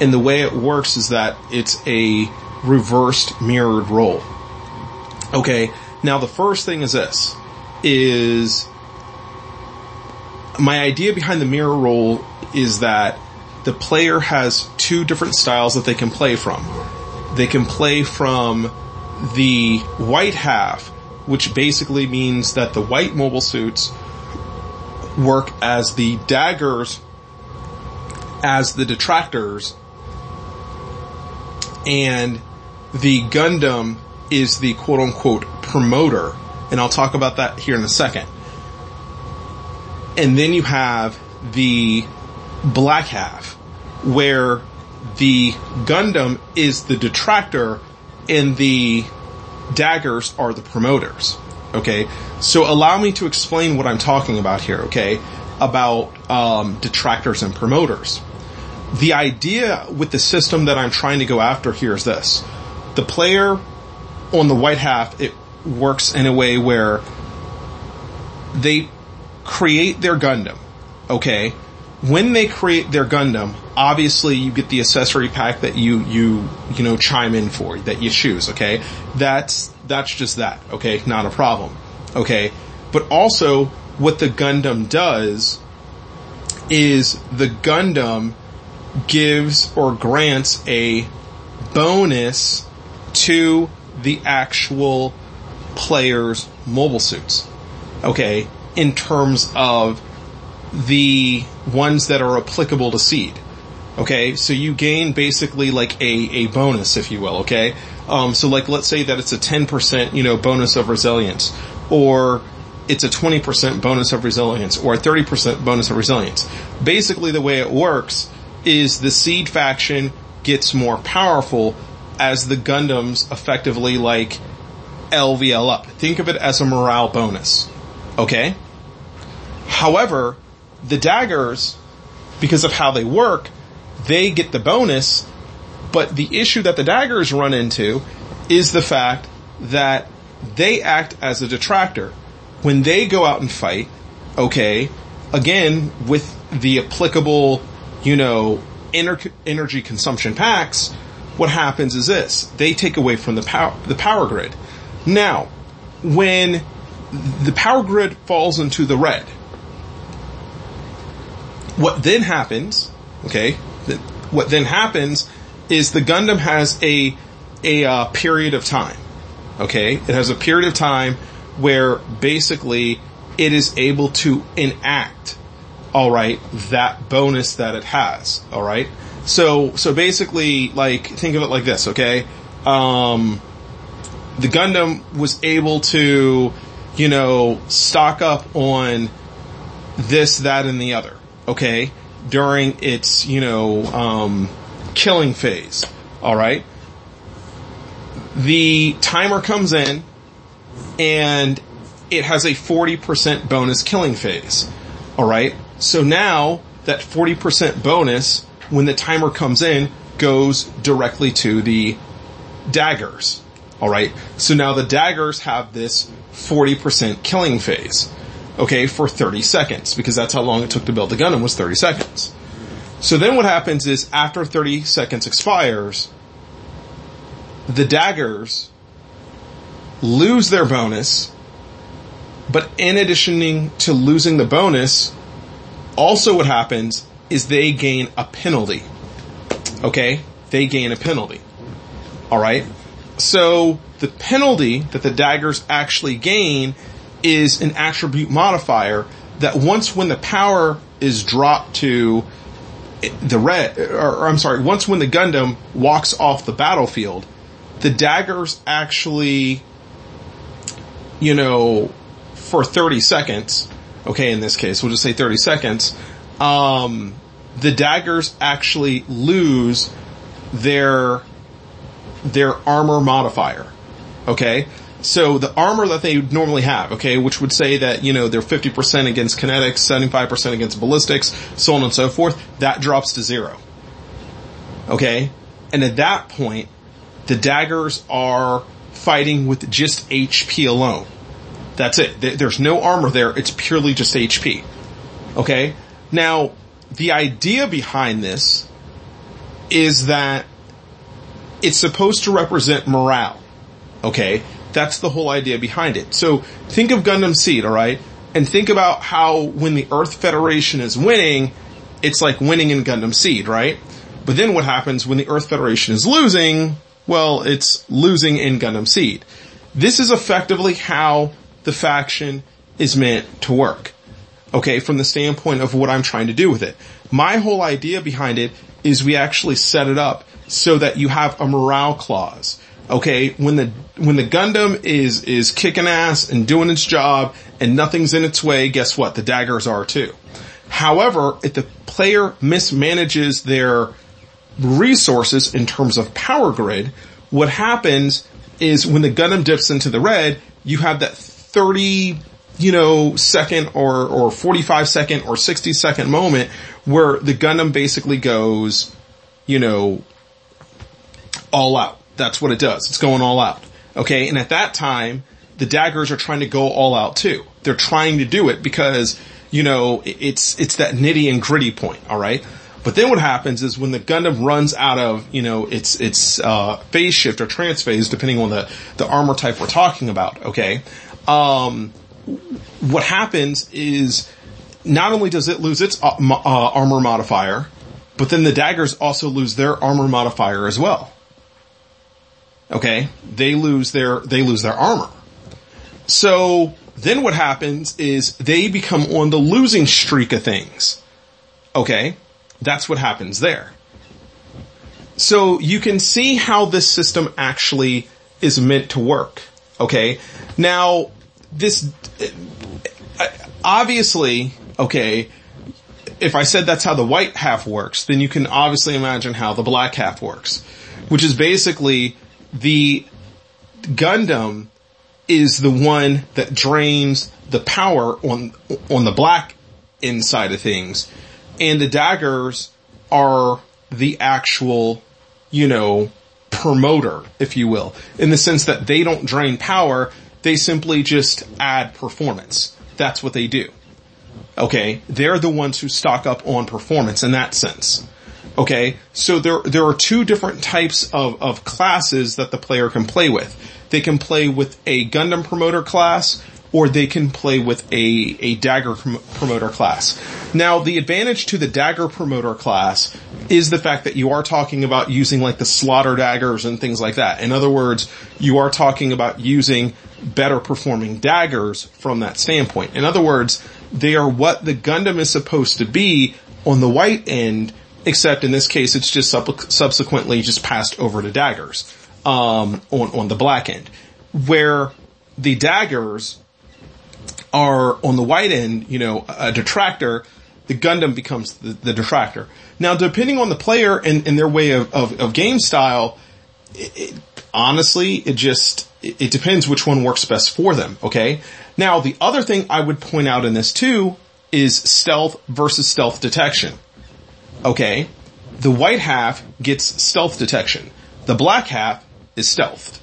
[SPEAKER 2] And the way it works is that it's a reversed mirrored role. Okay, now the first thing is this, is my idea behind the mirror role is that the player has two different styles that they can play from. They can play from the white half, which basically means that the white mobile suits work as the daggers, as the detractors, and the Gundam is the quote unquote promoter. And I'll talk about that here in a second. And then you have the black half, where the Gundam is the detractor and the daggers are the promoters. Okay, so allow me to explain what I'm talking about here. Okay, about um, detractors and promoters. The idea with the system that I'm trying to go after here is this: the player on the white half it works in a way where they create their Gundam. Okay, when they create their Gundam, obviously you get the accessory pack that you, you, you know, chime in for, that you choose, okay? That's, that's just that, okay? Not a problem, okay? But also, what the Gundam does is the Gundam gives or grants a bonus to the actual player's mobile suits. Okay, in terms of the ones that are applicable to seed. Okay, so you gain basically like a, a bonus, if you will, okay? Um, so like let's say that it's a 10%, you know, bonus of resilience, or it's a 20% bonus of resilience, or a 30% bonus of resilience. Basically the way it works is the seed faction gets more powerful as the Gundams effectively like LVL up. Think of it as a morale bonus. Okay? However, the daggers, because of how they work, they get the bonus, but the issue that the daggers run into is the fact that they act as a detractor. When they go out and fight, okay, again, with the applicable, you know, ener- energy consumption packs, what happens is this. They take away from the power, the power grid. Now, when the power grid falls into the red, what then happens, okay, what then happens is the Gundam has a, a uh, period of time, okay? It has a period of time where basically it is able to enact, alright, that bonus that it has, alright? So, so basically, like, think of it like this, okay? Um, the Gundam was able to, you know, stock up on this, that, and the other, okay? During its, you know, um, killing phase, alright? The timer comes in, and it has a 40% bonus killing phase, alright? So now, that 40% bonus when the timer comes in, goes directly to the daggers. Alright? So now the daggers have this 40% killing phase. Okay, for 30 seconds, because that's how long it took to build the Gundam was 30 seconds. So then what happens is after 30 seconds expires, the daggers lose their bonus, but in addition to losing the bonus, also what happens is they gain a penalty. Okay? They gain a penalty. Alright? So, the penalty that the daggers actually gain is an attribute modifier that once when the power is dropped to the red, or, or, I'm sorry, once when the Gundam walks off the battlefield, the daggers actually, you know, for 30 seconds, okay, in this case, we'll just say 30 seconds, um, the daggers actually lose their their armor modifier. Okay? So the armor that they normally have, okay, which would say that, you know, they're 50% against kinetics, 75% against ballistics, so on and so forth, that drops to zero. Okay? And at that point, the daggers are fighting with just HP alone. That's it. There's no armor there, it's purely just HP. Okay? Now, the idea behind this is that it's supposed to represent morale. Okay? That's the whole idea behind it. So think of Gundam Seed, alright? And think about how when the Earth Federation is winning, it's like winning in Gundam Seed, right? But then what happens when the Earth Federation is losing? Well, it's losing in Gundam Seed. This is effectively how the faction is meant to work okay, from the standpoint of what I'm trying to do with it. My whole idea behind it is we actually set it up so that you have a morale clause. Okay, when the when the Gundam is is kicking ass and doing its job and nothing's in its way, guess what? The daggers are too. However, if the player mismanages their resources in terms of power grid, what happens is when the Gundam dips into the red, you have that 30 you know, second or, or 45 second or 60 second moment where the Gundam basically goes, you know, all out. That's what it does. It's going all out. Okay. And at that time, the daggers are trying to go all out too. They're trying to do it because, you know, it's, it's that nitty and gritty point. All right. But then what happens is when the Gundam runs out of, you know, its, its, uh, phase shift or transphase, depending on the, the armor type we're talking about. Okay. Um, what happens is not only does it lose its uh, uh, armor modifier, but then the daggers also lose their armor modifier as well. Okay, they lose their they lose their armor. So then what happens is they become on the losing streak of things. Okay, that's what happens there. So you can see how this system actually is meant to work. Okay, now this uh, obviously, okay, if I said that's how the white half works, then you can obviously imagine how the black half works, which is basically the Gundam is the one that drains the power on, on the black inside of things. And the daggers are the actual, you know, promoter, if you will, in the sense that they don't drain power, they simply just add performance. That's what they do. Okay, they're the ones who stock up on performance in that sense. Okay, so there there are two different types of, of classes that the player can play with. They can play with a Gundam promoter class, or they can play with a, a dagger prom- promoter class. Now, the advantage to the dagger promoter class is the fact that you are talking about using like the slaughter daggers and things like that. In other words, you are talking about using better performing daggers from that standpoint. In other words, they are what the Gundam is supposed to be on the white end, except in this case it's just sub- subsequently just passed over to daggers, um, on, on the black end. Where the daggers are on the white end, you know, a detractor, the Gundam becomes the, the detractor. Now, depending on the player and, and their way of, of, of game style, it, it, honestly, it just, it, it depends which one works best for them, okay? Now, the other thing I would point out in this too is stealth versus stealth detection. Okay? The white half gets stealth detection. The black half is stealthed.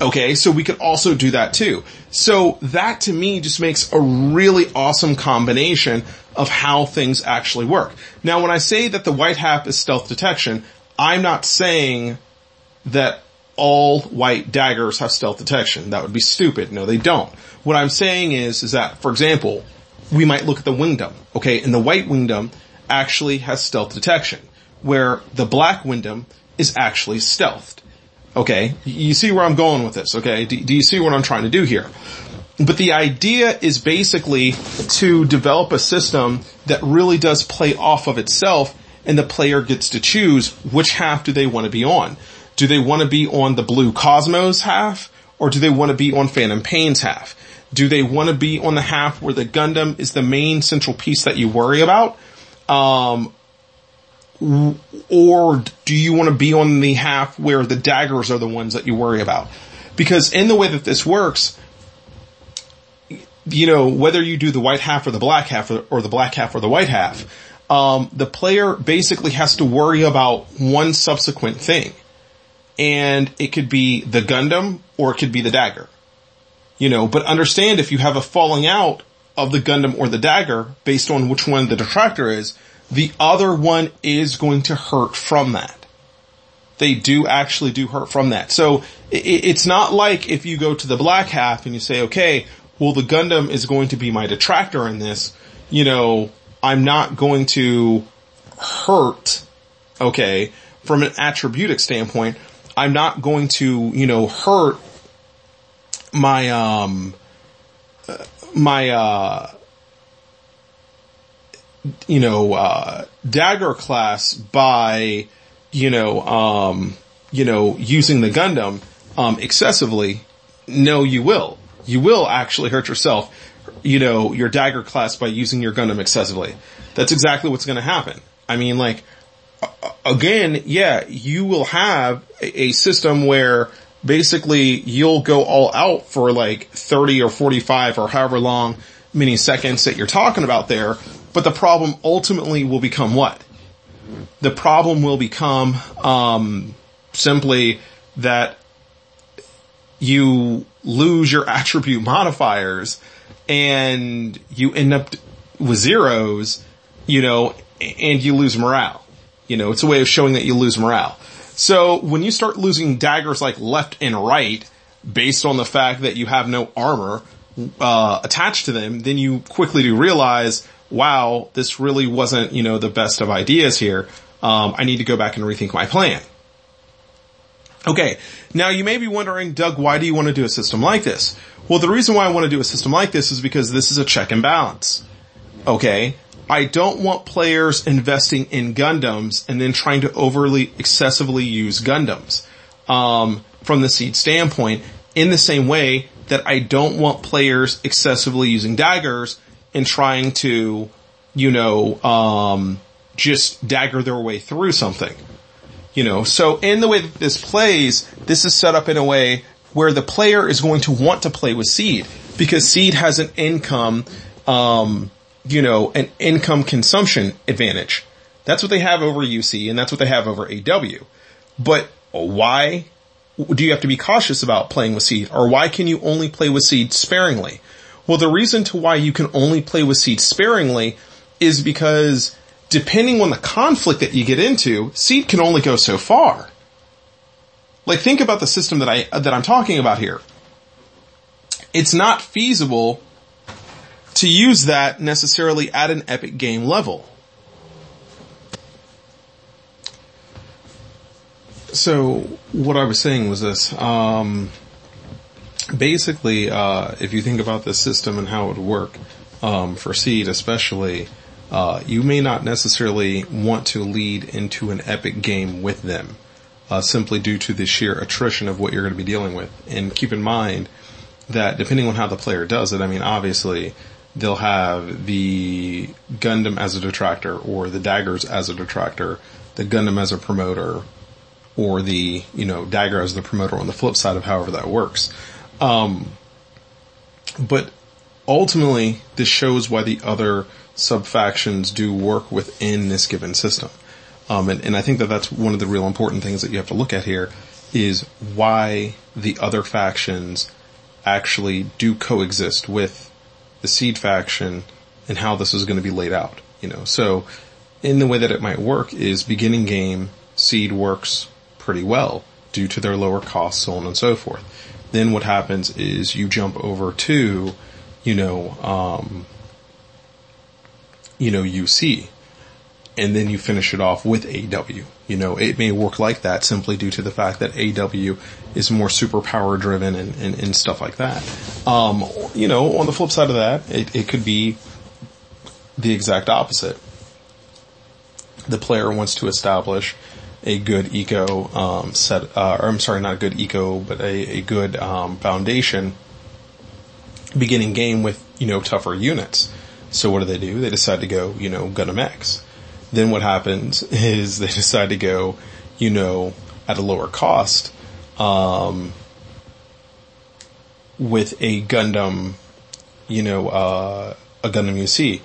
[SPEAKER 2] Okay, so we could also do that too. So that to me just makes a really awesome combination of how things actually work. Now when I say that the white half is stealth detection, I'm not saying that all white daggers have stealth detection. That would be stupid. No, they don't. What I'm saying is, is that, for example, we might look at the Windam, okay, and the white Windam actually has stealth detection, where the black Windam is actually stealthed. Okay, you see where I'm going with this, okay? Do, do, you see what I'm trying to do here? But the idea is basically to develop a system that really does play off of itself and the player gets to choose which half do they want to be on. Do they want to be on the blue Cosmos half or do they want to be on Phantom Pain's half? Do they want to be on the half where the Gundam is the main central piece that you worry about? Um, or do you want to be on the half where the daggers are the ones that you worry about? Because in the way that this works, you know, whether you do the white half or the black half or, or the black half or the white half, um, the player basically has to worry about one subsequent thing. And it could be the Gundam or it could be the dagger. You know, but understand if you have a falling out of the Gundam or the dagger based on which one the detractor is, the other one is going to hurt from that. They do actually do hurt from that. So it's not like if you go to the black half and you say, okay, well the Gundam is going to be my detractor in this, you know, I'm not going to hurt, okay, from an attributic standpoint, I'm not going to, you know, hurt my, um, my, uh, you know, uh, dagger class by, you know, um, you know, using the Gundam, um, excessively, no, you will. You will actually hurt yourself, you know, your dagger class by using your Gundam excessively. That's exactly what's gonna happen. I mean, like, again, yeah, you will have a system where basically you'll go all out for like 30 or 45 or however long many seconds that you're talking about there, but the problem ultimately will become what? The problem will become um, simply that you lose your attribute modifiers and you end up with zeros, you know, and you lose morale. You know, it's a way of showing that you lose morale. So when you start losing daggers like left and right, based on the fact that you have no armor uh, attached to them, then you quickly do realize, wow, this really wasn't, you know, the best of ideas here. Um, I need to go back and rethink my plan. Okay, now you may be wondering, Doug, why do you want to do a system like this? Well, the reason why I want to do a system like this is because this is a check and balance. Okay? I don't want players investing in Gundams and then trying to overly, excessively use Gundams. Um, from the seed standpoint, in the same way that I don't want players excessively using daggers and trying to, you know, um, just dagger their way through something. You know, so in the way that this plays, this is set up in a way where the player is going to want to play with seed because seed has an income, um, you know, an income consumption advantage. That's what they have over UC and that's what they have over AW. But why do you have to be cautious about playing with seed or why can you only play with seed sparingly? Well, the reason to why you can only play with seed sparingly is because depending on the conflict that you get into, seed can only go so far. Like think about the system that I, that I'm talking about here. It's not feasible to use that necessarily at an epic game level. So what I was saying was this, um, basically, uh, if you think about the system and how it would work, um, for seed especially, uh, you may not necessarily want to lead into an epic game with them, uh, simply due to the sheer attrition of what you're going to be dealing with. And keep in mind that depending on how the player does it, I mean, obviously, they'll have the Gundam as a detractor, or the daggers as a detractor, the Gundam as a promoter, or the, you know, dagger as the promoter on the flip side of however that works. Um, but ultimately, this shows why the other sub-factions do work within this given system. Um, and, and I think that that's one of the real important things that you have to look at here is why the other factions actually do coexist with the seed faction and how this is going to be laid out. You know, so in the way that it might work is beginning game seed works pretty well due to their lower costs, so on and so forth. Then what happens is you jump over to, you know, um, you know, UC. And then you finish it off with AW. You know, it may work like that simply due to the fact that AW is more superpower driven and, and, and stuff like that. Um, you know, on the flip side of that, it, it could be the exact opposite. The player wants to establish a good eco um, set, uh, or I'm sorry, not a good eco, but a, a good um, foundation beginning game with you know tougher units. So what do they do? They decide to go, you know, Gundam X. Then what happens is they decide to go, you know, at a lower cost, um, with a Gundam, you know, uh, a Gundam UC.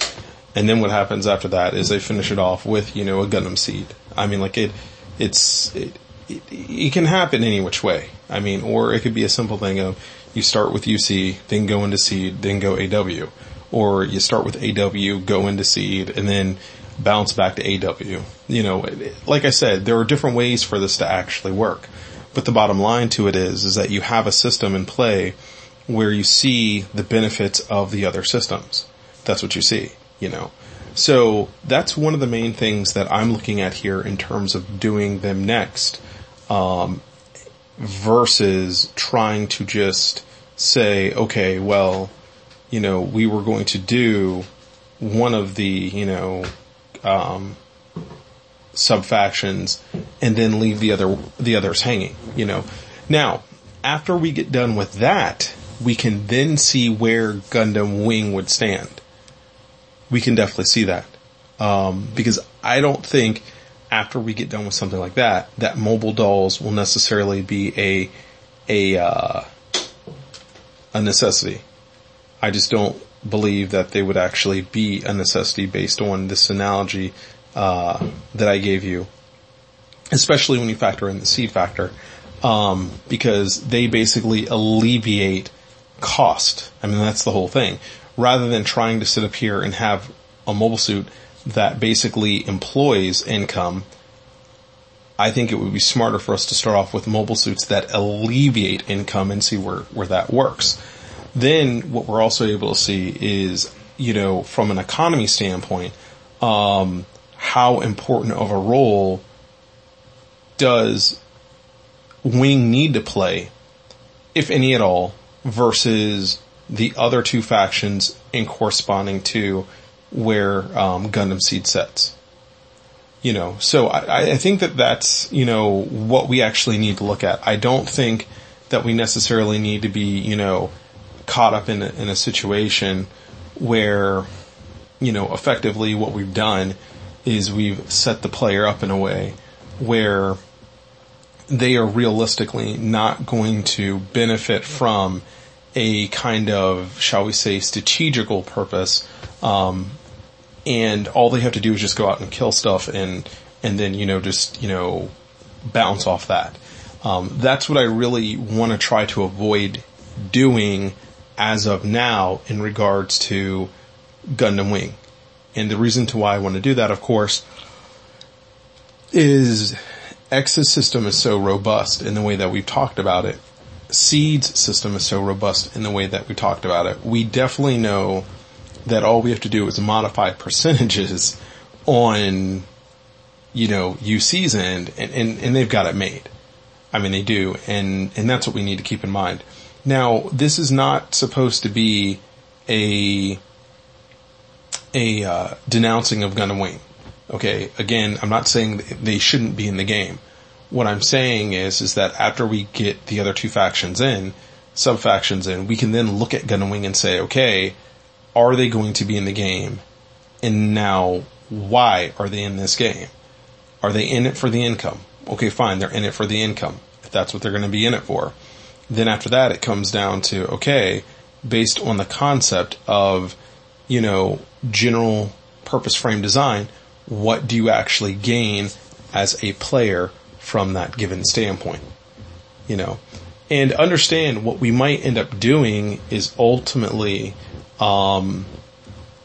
[SPEAKER 2] And then what happens after that is they finish it off with, you know, a Gundam Seed. I mean, like it, it's, it, it, it can happen any which way. I mean, or it could be a simple thing of you start with UC, then go into Seed, then go AW or you start with AW, go into seed, and then bounce back to AW. You know, like I said, there are different ways for this to actually work. But the bottom line to it is, is that you have a system in play where you see the benefits of the other systems. That's what you see, you know. So that's one of the main things that I'm looking at here in terms of doing them next, um, versus trying to just say, okay, well, you know, we were going to do one of the, you know, um, sub factions and then leave the other, the others hanging, you know. Now, after we get done with that, we can then see where Gundam Wing would stand. We can definitely see that. Um, because I don't think after we get done with something like that, that mobile dolls will necessarily be a, a, uh, a necessity. I just don't believe that they would actually be a necessity based on this analogy uh, that I gave you, especially when you factor in the seed factor, um, because they basically alleviate cost. I mean, that's the whole thing. Rather than trying to sit up here and have a mobile suit that basically employs income, I think it would be smarter for us to start off with mobile suits that alleviate income and see where, where that works. Then what we're also able to see is, you know, from an economy standpoint, um, how important of a role does Wing need to play, if any at all, versus the other two factions in corresponding to where um, Gundam Seed sets. You know, so I, I think that that's you know what we actually need to look at. I don't think that we necessarily need to be you know caught up in a, in a situation where, you know, effectively what we've done is we've set the player up in a way where they are realistically not going to benefit from a kind of, shall we say, strategical purpose. Um, and all they have to do is just go out and kill stuff and, and then, you know, just, you know, bounce off that. Um, that's what I really want to try to avoid doing as of now in regards to Gundam Wing. And the reason to why I want to do that, of course, is X's system is so robust in the way that we've talked about it. Seed's system is so robust in the way that we talked about it. We definitely know that all we have to do is modify percentages on, you know, UC's end and, and, and they've got it made. I mean, they do. And, and that's what we need to keep in mind. Now, this is not supposed to be a, a, uh, denouncing of Gundam Wing. Okay. Again, I'm not saying they shouldn't be in the game. What I'm saying is, is that after we get the other two factions in, sub factions in, we can then look at Gundam Wing and say, okay, are they going to be in the game? And now, why are they in this game? Are they in it for the income? Okay, fine, they're in it for the income, if that's what they're going to be in it for. Then after that, it comes down to, okay, based on the concept of, you know, general purpose frame design, what do you actually gain as a player from that given standpoint? You know, and understand what we might end up doing is ultimately um,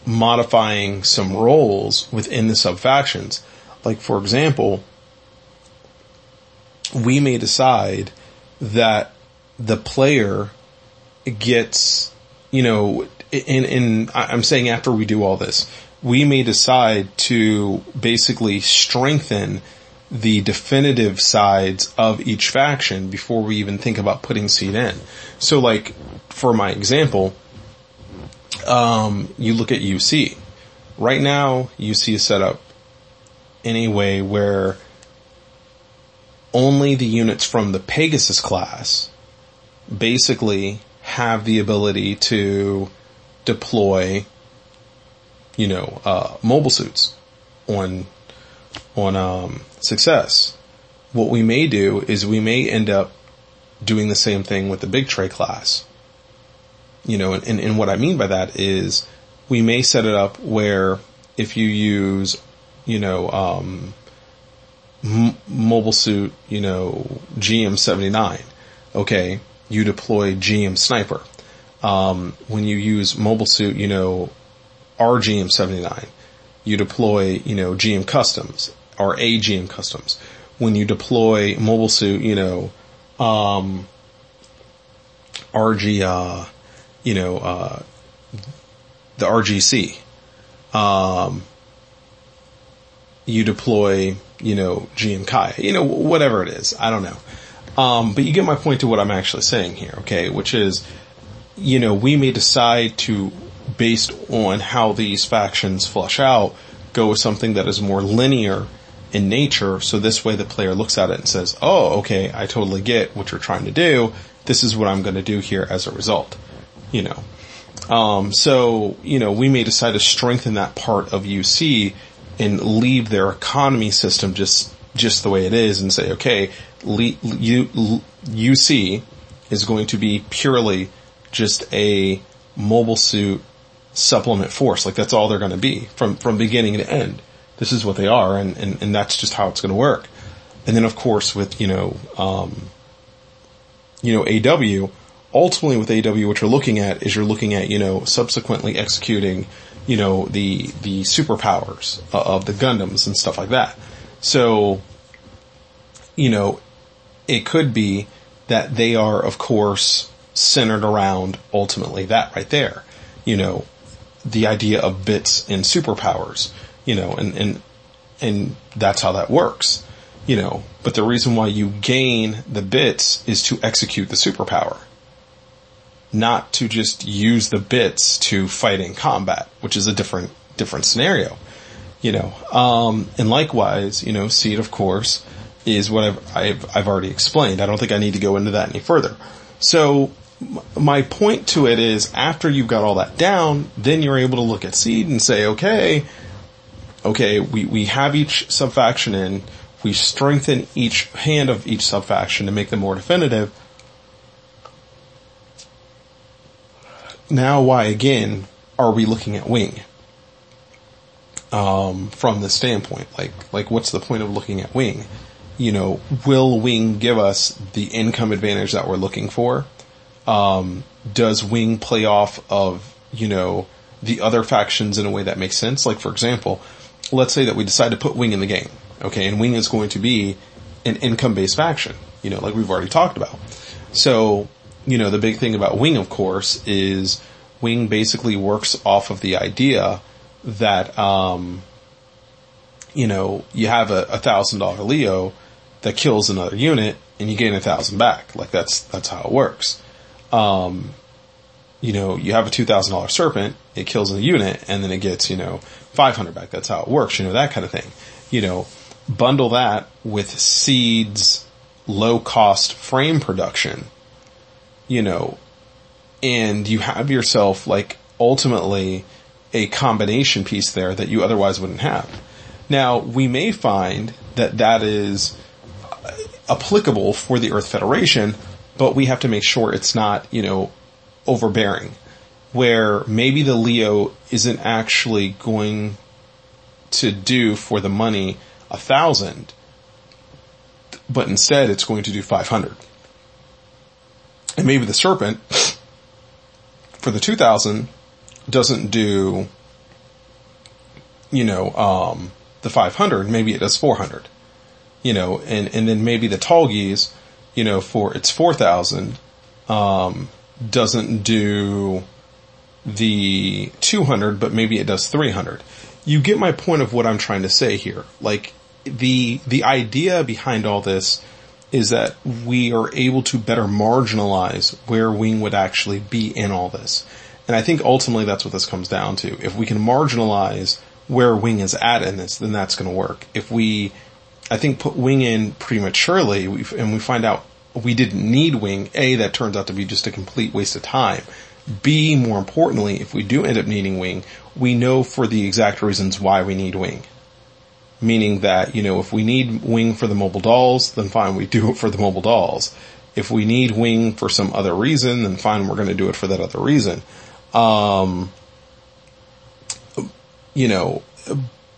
[SPEAKER 2] modifying some roles within the subfactions. Like for example, we may decide that the player gets, you know, in, in, I'm saying after we do all this, we may decide to basically strengthen the definitive sides of each faction before we even think about putting seed in. So like, for my example, um, you look at UC. Right now, UC is set up in a way where only the units from the Pegasus class basically have the ability to deploy, you know, uh, mobile suits on on um, success. What we may do is we may end up doing the same thing with the big tray class you know, and, and what I mean by that is we may set it up where if you use, you know, um, m- mobile suit, you know, GM79, okay, you deploy GM sniper. Um, when you use mobile suit, you know, RGM79, you deploy, you know, GM customs or AGM customs. When you deploy mobile suit, you know, um, RG, uh, you know, uh, the RGC. Um, you deploy, you know, GM Kai, you know, whatever it is. I don't know. Um, but you get my point to what I'm actually saying here, okay? Which is, you know, we may decide to, based on how these factions flush out, go with something that is more linear in nature. So this way the player looks at it and says, oh, okay, I totally get what you're trying to do. This is what I'm going to do here as a result you know. Um, so, you know, we may decide to strengthen that part of UC and leave their economy system just, just the way it is and say, okay, UC is going to be purely just a mobile suit supplement force. Like that's all they're going to be from, from beginning to end. This is what they are and, and, and that's just how it's going to work. And then of course with, you know, um, you know, AW, ultimately with AW, what you're looking at is you're looking at, you know, subsequently executing, you know, the, the superpowers of the Gundams and stuff like that. So, you know, it could be that they are, of course, centered around ultimately that right there. You know, the idea of bits and superpowers, you know, and, and, and that's how that works, you know, but the reason why you gain the bits is to execute the superpower not to just use the bits to fight in combat, which is a different, different scenario. You know, um, and likewise, you know, seed of course is what I've, I've, I've already explained. I don't think I need to go into that any further. So my point to it is after you've got all that down, then you're able to look at seed and say, okay, okay, we, we have each subfaction in, we strengthen each hand of each sub-faction to make them more definitive. Now why again are we looking at wing? Um, from the standpoint, like, like what's the point of looking at wing? You know, will wing give us the income advantage that we're looking for? Um, does wing play off of, you know, the other factions in a way that makes sense? Like for example, let's say that we decide to put wing in the game. Okay. And wing is going to be an income based faction, you know, like we've already talked about. So, you know, the big thing about wing, of course, is wing basically works off of the idea that, um, you know, you have a, a thousand dollar Leo that kills another unit and you gain a thousand back. Like that's, that's how it works. Um, you know, you have a $2,000 serpent, it kills a unit and then it gets, you know, 500 back. That's how it works, you know, that kind of thing. You know, bundle that with seeds, low cost frame production, you know, and you have yourself like ultimately a combination piece there that you otherwise wouldn't have. Now, we may find that that is applicable for the Earth Federation, but we have to make sure it's not, you know, overbearing. Where maybe the Leo isn't actually going to do for the money a thousand, but instead it's going to do 500. And maybe the serpent for the 2000 doesn't do, you know, um, the 500, maybe it does 400, you know, and, and then maybe the Tallgeese, you know, for its 4000, um, doesn't do the 200, but maybe it does 300. You get my point of what I'm trying to say here. Like, the, the idea behind all this is that we are able to better marginalize where Wing would actually be in all this. And I think ultimately that's what this comes down to. If we can marginalize where Wing is at in this, then that's going to work. If we, I think, put Wing in prematurely and we find out we didn't need Wing, A, that turns out to be just a complete waste of time. B, more importantly, if we do end up needing Wing, we know for the exact reasons why we need Wing. Meaning that, you know, if we need Wing for the mobile dolls, then fine, we do it for the mobile dolls. If we need Wing for some other reason, then fine, we're to do it for that other reason. Um, you know,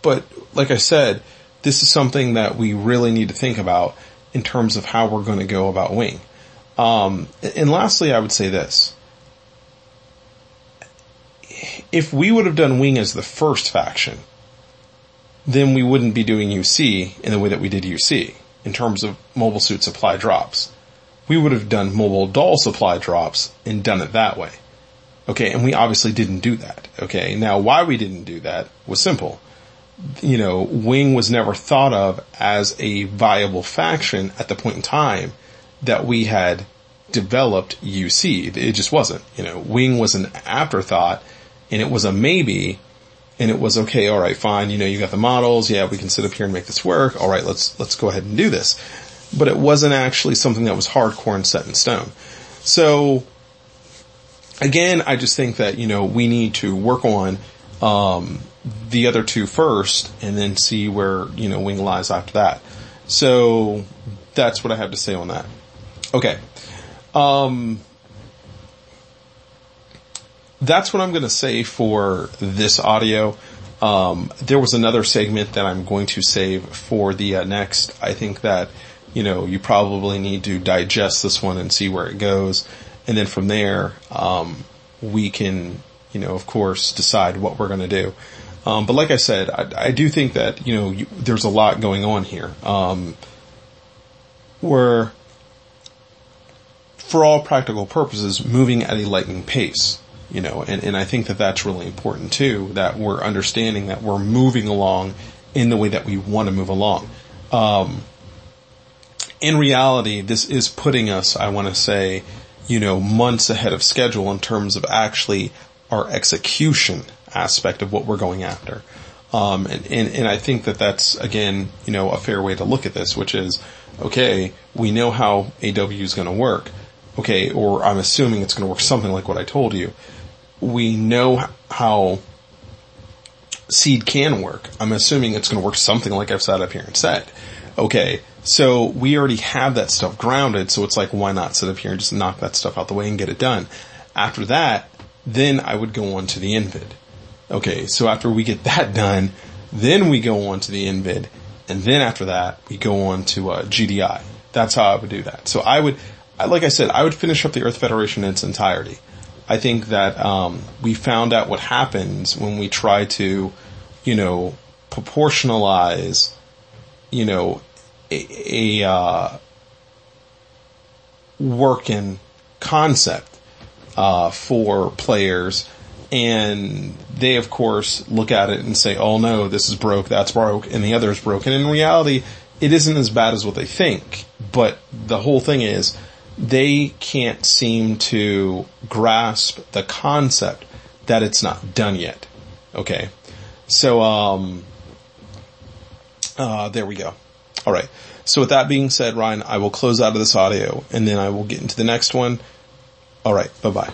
[SPEAKER 2] but like I said, this is something that we really need to think about in terms of how we're going to go about Wing. Um, and lastly, I would say this. If we would have done Wing as the first faction, then we wouldn't be doing UC in the way that we did UC in terms of mobile suit supply drops. We would have done mobile doll supply drops and done it that way. Okay, and we obviously didn't do that. Okay, now why we didn't do that was simple. You know, Wing was never thought of as a viable faction at the point in time that we had developed UC. It just wasn't. You know, Wing was an afterthought and it was a maybe and it was okay, alright, fine, you know, you got the models, yeah, we can sit up here and make this work, alright, let's, let's go ahead and do this. But it wasn't actually something that was hardcore and set in stone. So, again, I just think that, you know, we need to work on, um, the other two first and then see where, you know, Wing lies after that. So, that's what I have to say on that. Okay. Um, that's what I'm going to say for this audio. Um, there was another segment that I'm going to save for the uh, next. I think that, you know, you probably need to digest this one and see where it goes. And then from there, um, we can, you know, of course, decide what we're going to do. Um, but like I said, I, I, do think that, you know, you, there's a lot going on here. Um, we're, for all practical purposes, moving at a lightning pace you know, and, and I think that that's really important too, that we're understanding that we're moving along in the way that we want to move along. Um, in reality, this is putting us, I want to say, you know, months ahead of schedule in terms of actually our execution aspect of what we're going after. Um, and, and, and I think that that's, again, you know, a fair way to look at this, which is, okay, we know how AW is going to work. Okay, or I'm assuming it's going to work something like what I told you we know how seed can work. I'm assuming it's going to work something like I've sat up here and said. Okay, so we already have that stuff grounded, so it's like, why not sit up here and just knock that stuff out the way and get it done? After that, then I would go on to the InVid. Okay, so after we get that done, then we go on to the InVid, and then after that, we go on to uh, GDI. That's how I would do that. So I would, like I said, I would finish up the Earth Federation in its entirety. I think that um, we found out what happens when we try to, you know, proportionalize, you know, a, a uh, working concept uh, for players, and they of course look at it and say, "Oh no, this is broke, that's broke, and the other is broken." In reality, it isn't as bad as what they think. But the whole thing is, they can't seem to grasp the concept that it's not done yet. Okay, so um, uh, there we go. All right. So with that being said, Ryan, I will close out of this audio and then I will get into the next one. All right. Bye bye.